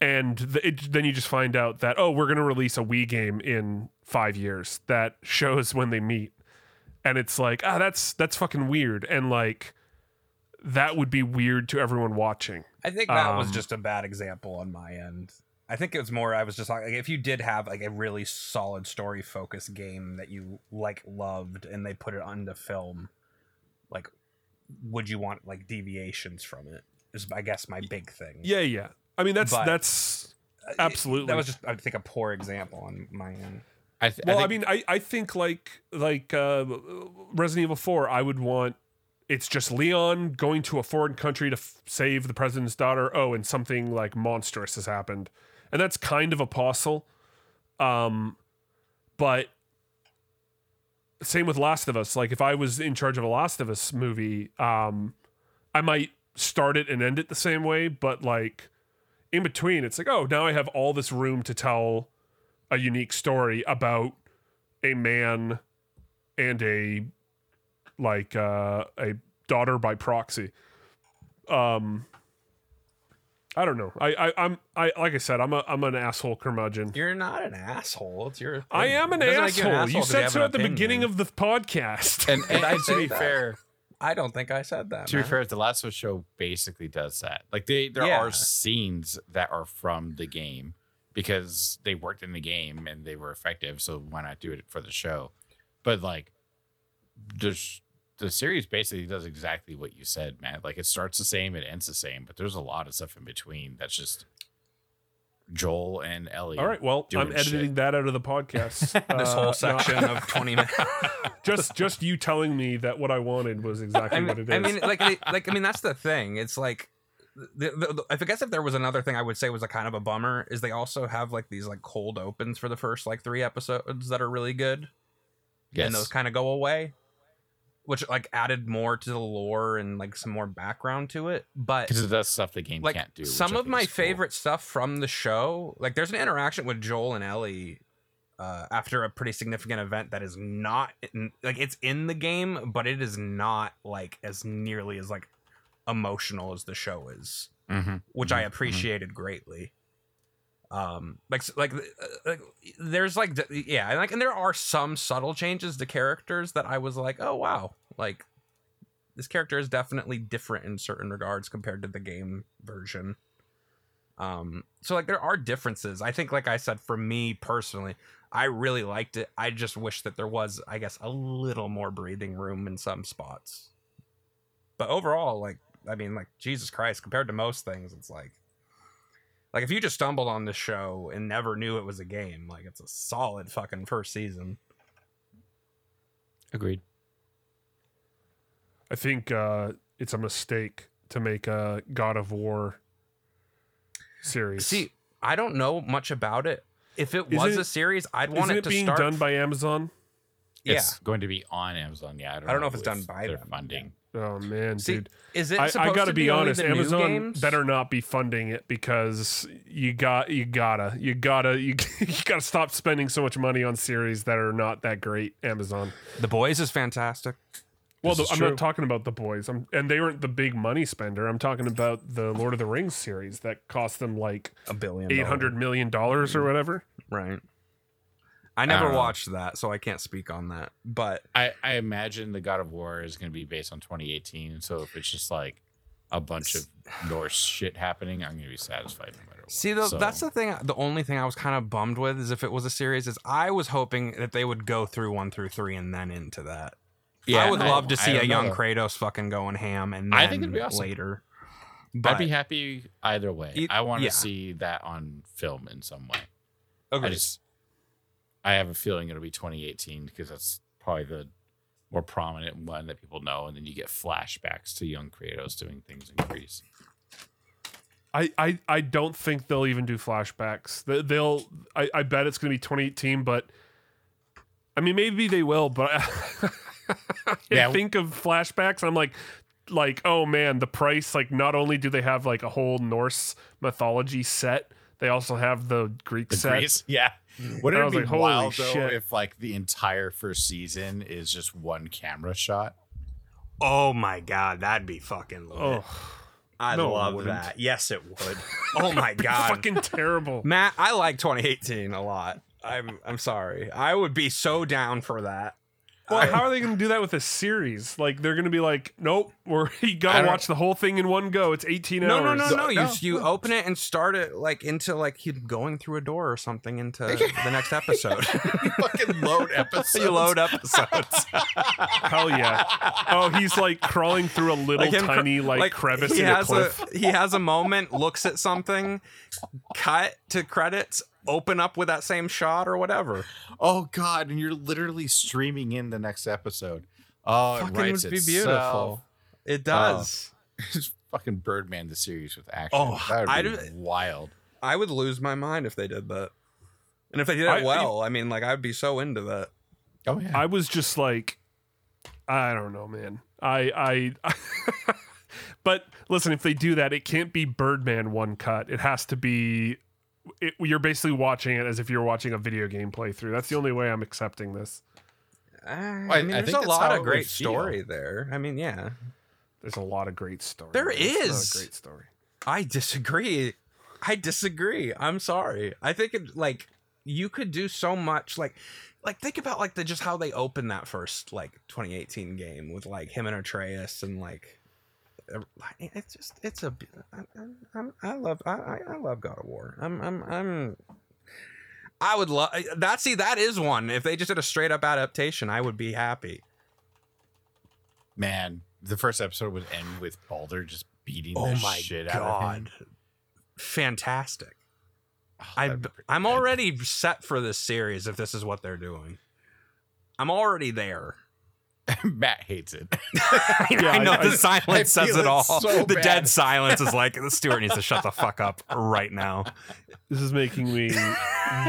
And th- it, then you just find out that oh we're going to release a wii game in five years that shows when they meet and it's like ah that's that's fucking weird and like that would be weird to everyone watching I think that was Um, just a bad example on my end. I think it was more. I was just like, if you did have like a really solid story focused game that you like loved, and they put it onto film, like, would you want like deviations from it? Is I guess my big thing. yeah yeah i mean that's But- that's absolutely That was just I think a poor example on my end. I, th- well i, think- mean I, I think like like uh resident evil 4 i would want it's just leon going to a foreign country to f- save the president's daughter. Oh and something like monstrous has happened. And that's kind of apostle um but same with last of us. Like if i was in charge of a last of us movie um i might start it and end it the same way but like in between it's like oh now i have all this room to tell a unique story about a man and a like uh a daughter by proxy um i don't know i, I i'm i like i said i'm a i'm an asshole curmudgeon You're not an asshole. It's your. i am an It doesn't asshole you said so at the beginning opinion. of the podcast and, and, I and to be that? fair, I don't think I said that. to be fair, the Last of Us show basically does that. Like they, there Yeah. are scenes that are from the game, because they worked in the game and they were effective. So why not do it for the show? But like, there's the series basically does exactly what you said, man. Like it starts the same, it ends the same, but there's a lot of stuff in between that's just Joel and Ellie. All right, well, I'm editing shit. that out of the podcast. This Uh, whole no, section of 20 minutes. just just you telling me that what I wanted was exactly I mean, what it is. I mean, like, like, I mean, that's the thing. It's like, the, the, the- I guess if there was another thing I would say was a kind of a bummer is they also have like these like cold opens for the first like three episodes that are really good, Yes. and those kind of go away, which like added more to the lore and like some more background to it. But because it does stuff the game like can't do. some of my cool. favorite stuff from the show like there's an interaction with joel and ellie uh, after a pretty significant event that is not in, like it's in the game but it is not like as nearly as like emotional as the show is Mhm, which mhm, i mhm. appreciated greatly um like like, uh, like there's like yeah and like and there are some subtle changes to characters that i was like oh wow. Like this character is definitely different in certain regards compared to the game version. Um so like there are differences. I think like i said for me personally i really liked it. I just wish that there was i guess a little more breathing room in some spots. But overall like i mean like jesus christ compared to most things it's like like if you just stumbled on this show and never knew it was a game like it's a solid fucking first season Agreed. I think uh, it's a mistake to make a God of War series. see i don't know much about it if it Isn't was a series i'd want it it to being start done by Amazon? yeah It's going to be on Amazon. Yeah, I don't, I don't know if it's done by their them. funding. Oh man, See, dude. is it I, I gotta to be, only honest. Amazon better not be funding it because you got you gotta you gotta you, you gotta stop spending so much money on series that are not that great. Amazon. the boys is fantastic Well, the, is I'm true. not talking about the boys. I'm, and they weren't the big money spender. I'm talking about the Lord of the Rings series that cost them like a billion eight hundred million dollars or whatever. Right. I never don't watched that, so I can't speak on that. But I, I imagine the God of War is going to be based on 2018. So if it's just like a bunch of Norse shit happening, I'm going to be satisfied no matter what. see, the, So- that's the thing. The only thing I was kind of bummed with is if it was a series, is I was hoping that they would go through one through three and then into that. Yeah, I would I- love to see a young though. Kratos fucking going ham, and then I think it'd be awesome. later. But I'd be happy either way. It- I want to yeah. see that on film in some way. I just, I have a feeling it'll be 2018 because that's probably the more prominent one that people know, and then you get flashbacks to young Kratos doing things in Greece. I, I, I don't think they'll even do flashbacks. They- They'll. I, I bet it's going to be 2018, but I mean, maybe they will. But I Yeah. think of flashbacks, I'm like, like, oh man, the price. Like, not only do they have like a whole Norse mythology set, they also have the Greek The set. Greece, yeah. Wouldn't I it was be like, holy wild though if like the entire first season is just one camera shot? oh my god, that'd be fucking. Lit. Oh, I no, love that. Yes, it would. oh my god, fucking terrible. Mat, I like 2018 a lot. I'm I'm sorry. I would be so down for that. Well, how are they going to do that with a series? Like, they're going to be like, nope, we're you got to watch the whole thing in one go. It's 18 No, hours. no, no, no. You no, you open it and start it like into like you going through a door or something into the next episode. fucking load episodes. you load episodes. Hell yeah. Oh, he's like crawling through a little him cr- tiny like, crevice he in a has cliff. he has a moment, looks at something, cut to credits, open up with that same shot or whatever. Oh god, and you're literally streaming in the next episode. Oh, it Fucking writes would be itself. beautiful. It oh. does. Just fucking Birdman the series with action. Oh, that would I be wild. I would lose my mind if they did that. And if they did it I- well, I mean, like I'd be so into that. Oh yeah. I was just like, I don't know, man. I, I, but listen, if they do that, it can't be Birdman one cut. It has to be. It, you're basically watching it as if you're watching a video game playthrough. That's the only way I'm accepting this. I, I mean, think there's a lot of would great feel. story there. I mean, yeah. There's a lot of great story. There but it's not is. a great story. I disagree. I disagree. I'm sorry. I think it like you could do so much like like think about like the just how they opened that first like 2018 game with like him and Atreus and like uh, it's just it's a I, I'm, I love I, I I love God of War. I'm I'm I'm I would love eh, that. See, that is one. If they just did a straight up adaptation, I would be happy. Man, the first episode would end with Baldur just beating Oh the my shit out of him. god, fantastic! Oh, I that'd be pretty I'm already set for this series if this is what they're doing. I'm already there. Mat hates it. I know I- the I- silence I says it it all. so the bad. dead silence is like the Stuart needs to shut the fuck up right now. This is making me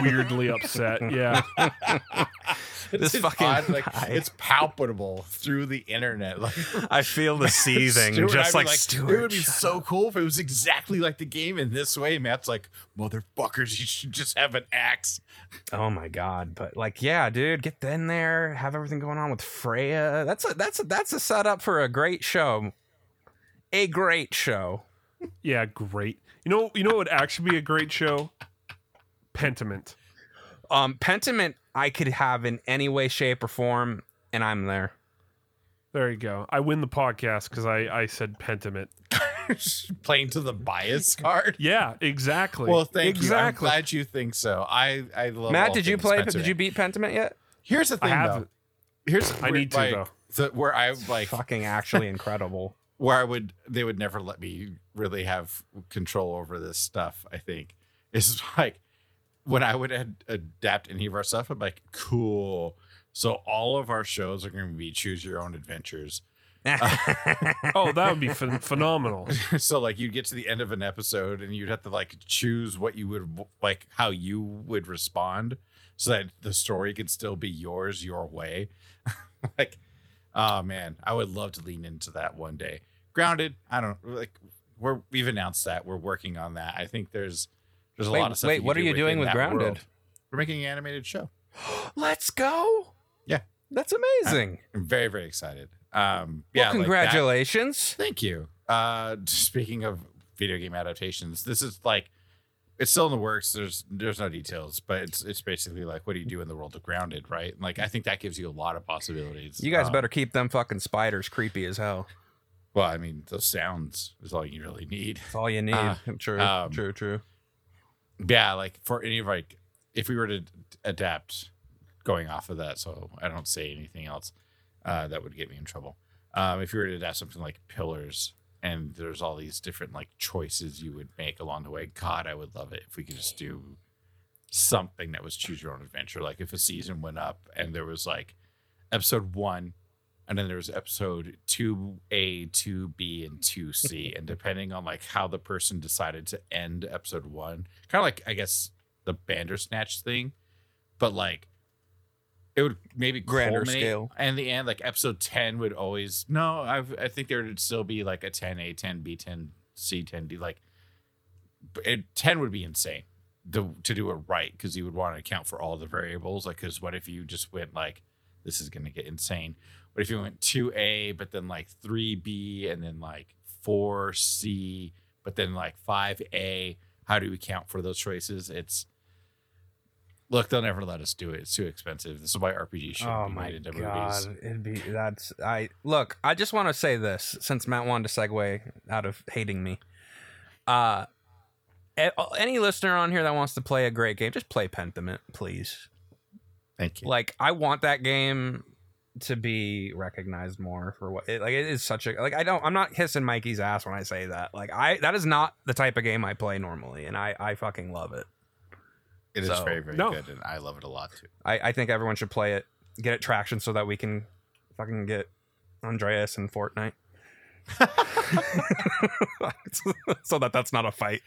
weirdly upset. Yeah. This It's fucking odd, like guy. it's palpable through the internet. Like I feel the seething, Stuart, just be like, Stuart. It would be so cool if it was exactly like the game in this way. Mat's like, motherfuckers, you should just have an axe. Oh my god! But like, yeah, dude, get in there, have everything going on with Freya. That's a that's a that's a setup for a great show. A great show. Yeah, great. You know, you know what would actually be a great show? Pentiment. Um, Pentiment, I could have in any way, shape, or form, and I'm there. There you go. I win the podcast because I, I said Pentiment. Playing to the bias card. Yeah, exactly. Well, thank exactly. you. I'm glad you think so. I I love Mat, did you play? Spencer. Did you beat Pentiment yet? Here's the I thing, though. haven't. Here's I where, need to, like, though. The, where I like Fucking actually incredible. where I would they would never let me really have control over this stuff. I think is like when I would ad- adapt any of our stuff. I'm like, cool. So all of our shows are going to be choose your own adventures. Oh, that would be phen- phenomenal. so like you'd get to the end of an episode and you'd have to like choose what you would like how you would respond so that the story could still be yours your way like oh man i would love to lean into that one day grounded i don't like we're we've announced that we're working on that i think there's there's a Wait, lot of stuff wait, what are do you doing with Grounded? world. we're making an animated show Let's go. Yeah. That's amazing. i'm very very excited um well, yeah like congratulations. Thank you. Uh speaking of video game adaptations, this is like it's still in the works. There's there's no details, but it's it's basically like what do you do in the world of grounded, right? And, Like I think that gives you a lot of possibilities. you guys Um, better keep them fucking spiders creepy as hell. well, I mean, those sounds is all you really need. That's all you need. Uh, true, um, true, true. Yeah, like for any of like if we were to adapt going off of that, so I don't say anything else, uh, that would get me in trouble. Um, if you were to adapt something like Pillars, and there's all these different like choices you would make along the way, God, I would love it if we could just do something that was choose your own adventure. Like if a season went up and there was like episode one, and then there was episode two A, two B, and two C, and depending on like how the person decided to end episode one, kind of like I guess the Bandersnatch thing, but like it would maybe Grander culminate, scale. And the end, like episode ten, would always no. I I think there would still be like a ten A, ten B, ten C, ten D. Like it, ten would be insane to to do it right because you would want to account for all the variables. Like, because what if you just went like this is gonna get insane? What if you went two A, but then like three B, and then like four C, but then like five A? How do we count for those choices? It's look, they'll never let us do it. It's too expensive. This is why RPG should Oh be my made into god, movies. it'd be that's I look. I just want to say this since Mat wanted to segue out of hating me. Uh, any listener on here that wants to play a great game, just play Pentiment, please. Thank you. Like, I want that game to be recognized more for what it like. It is such a like. I don't. I'm not kissing Mikey's ass when I say that. Like, I that is not the type of game I play normally, and I I fucking love it. It is so- very, very No. good, and I love it a lot too. I, I think everyone should play it, get it traction so that we can fucking get Andreas in Fortnite. so that that's not a fight.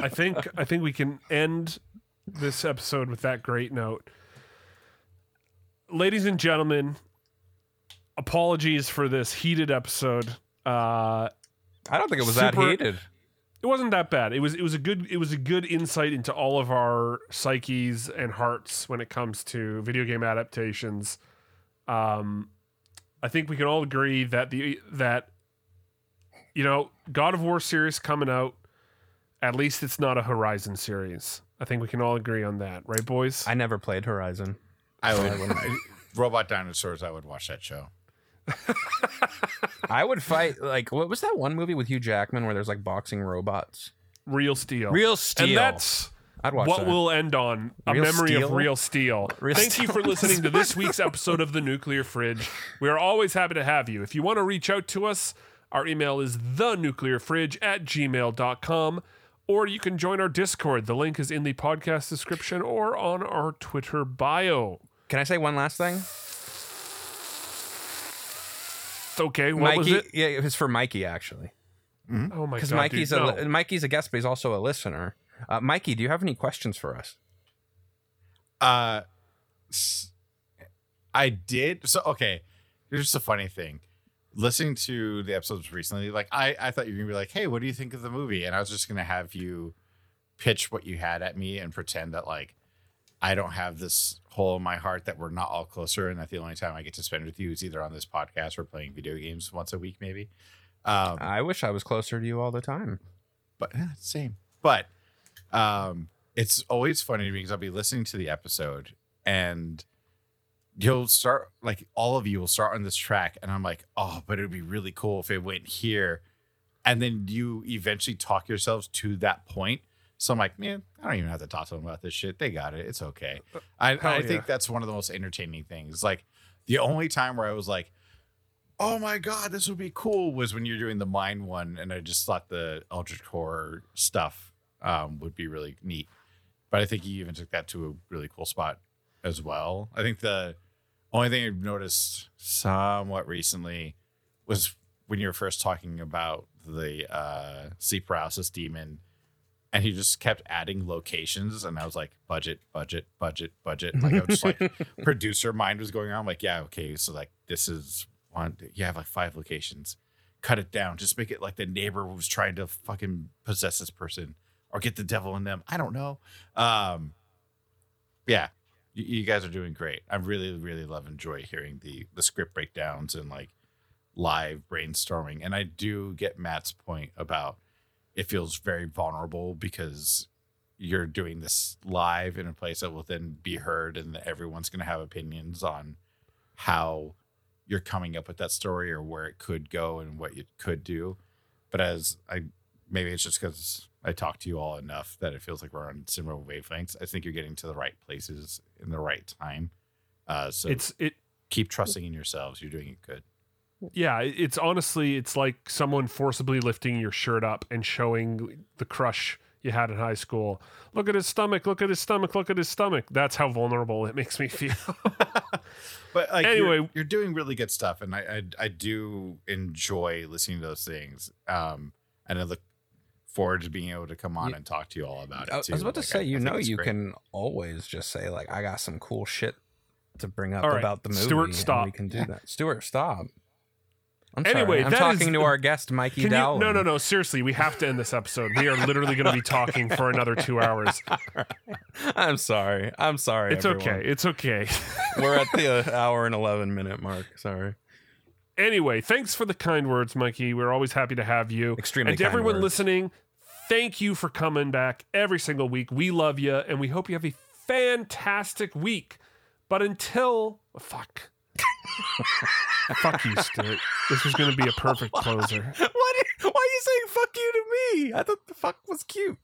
I think I think we can end this episode with that great note. Ladies and gentlemen, apologies for this heated episode. Uh I don't think it was that heated. it wasn't that bad. It was it was a good it was a good insight into all of our psyches and hearts when it comes to video game adaptations. Um, I think we can all agree that the that you know God of War series coming out. At least it's not a Horizon series. I think we can all agree on that, right, boys? I never played Horizon. I would Robot Dinosaurs. I would watch that show. I would fight like what was that one movie with Hugh Jackman where there's like boxing robots? Real Steel. Real Steel. And that's I'd watch what that. will end on a Real memory of real steel. Real Thank you for listening to this week's episode of the Nuclear Fridge. We are always happy to have you. If you want to reach out to us, our email is thenuclearfridge at gmail.com, or you can join our Discord. The link is in the podcast description or on our Twitter bio. Can I say one last thing? It's okay, what Mikey, was it? yeah, it was for Mikey actually, Oh my because Mikey's dude, a no. li- Mikey's a guest, but he's also a listener. Uh, Mikey, do you have any questions for us? Uh, s- I did. So okay, here's a funny thing. Listening to the episodes recently, like I, I thought you were gonna be like, "Hey, what do you think of the movie?" And I was just gonna have you pitch what you had at me and pretend that like I don't have this hole in my heart that we're not all closer, and that the only time I get to spend with you is either on this podcast or playing video games once a week, maybe. Um, I wish I was closer to you all the time. but eh, same. But um, it's always funny because I'll be listening to the episode and you'll start like all of you will start on this track, and I'm like, oh, but it would be really cool if it went here, and then you eventually talk yourselves to that point. So I'm like, man, I don't even have to talk to them about this shit. They got it. It's okay. I, Hell I yeah. think that's one of the most entertaining things. Like the only time where I was like, oh my god, this would be cool was when you're doing the mine one, and I just thought the Eldritch Horror stuff um, would be really neat. But I think you even took that to a really cool spot as well. I think the only thing I've noticed somewhat recently was when you were first talking about the uh, sleep paralysis demon, and he just kept adding locations, and I was like, budget, budget, budget, budget. Like I was just like, producer mind was going on. I'm like, yeah, okay, so like this is one. You have like five locations. Cut it down. Just make it like the neighbor was trying to fucking possess this person or get the devil in them. I don't know. Um, yeah, you, you guys are doing great. I really, really love enjoy hearing the the script breakdowns and like live brainstorming. And I do get Mat's point about it feels very vulnerable because you're doing this live in a place that will then be heard and everyone's going to have opinions on how you're coming up with that story or where it could go and what you could do. But as i maybe it's just because i talk to you all enough that it feels like we're on similar wavelengths. I think you're getting to the right places in the right time. Uh so It's it keep trusting in yourselves. You're doing it good yeah, it's honestly it's like someone forcibly lifting your shirt up and showing the crush you had in high school. Look at his stomach, look at his stomach, look at his stomach. That's how vulnerable it makes me feel. But like Anyway- you're, you're doing really good stuff, and I, I I do enjoy listening to those things. Um, and I look forward to being able to come on You- and talk to you all about it. I, I was about to say, I- you I know, you great. can always just say like, "I got some cool shit to bring up All right, about the movie." Stuart, and stop. We can do that. Stuart, stop. I'm Anyway, sorry. I'm talking is- to our guest, Mikey you, Dowling. no, no, no. Seriously, we have to end this episode. We are literally going to be talking for another two hours. I'm sorry. I'm sorry. It's everyone. okay. It's okay. We're at the uh, hour and eleven minute mark. Sorry. anyway, thanks for the kind words, Mikey. We're always happy to have you. Extremely And to everyone words. listening, thank you for coming back every single week. We love you, and we hope you have a fantastic week. But until fuck, fuck you, Stuart. This was going to be a perfect closer. What? Why are you saying "fuck you" to me? I thought the fuck was cute.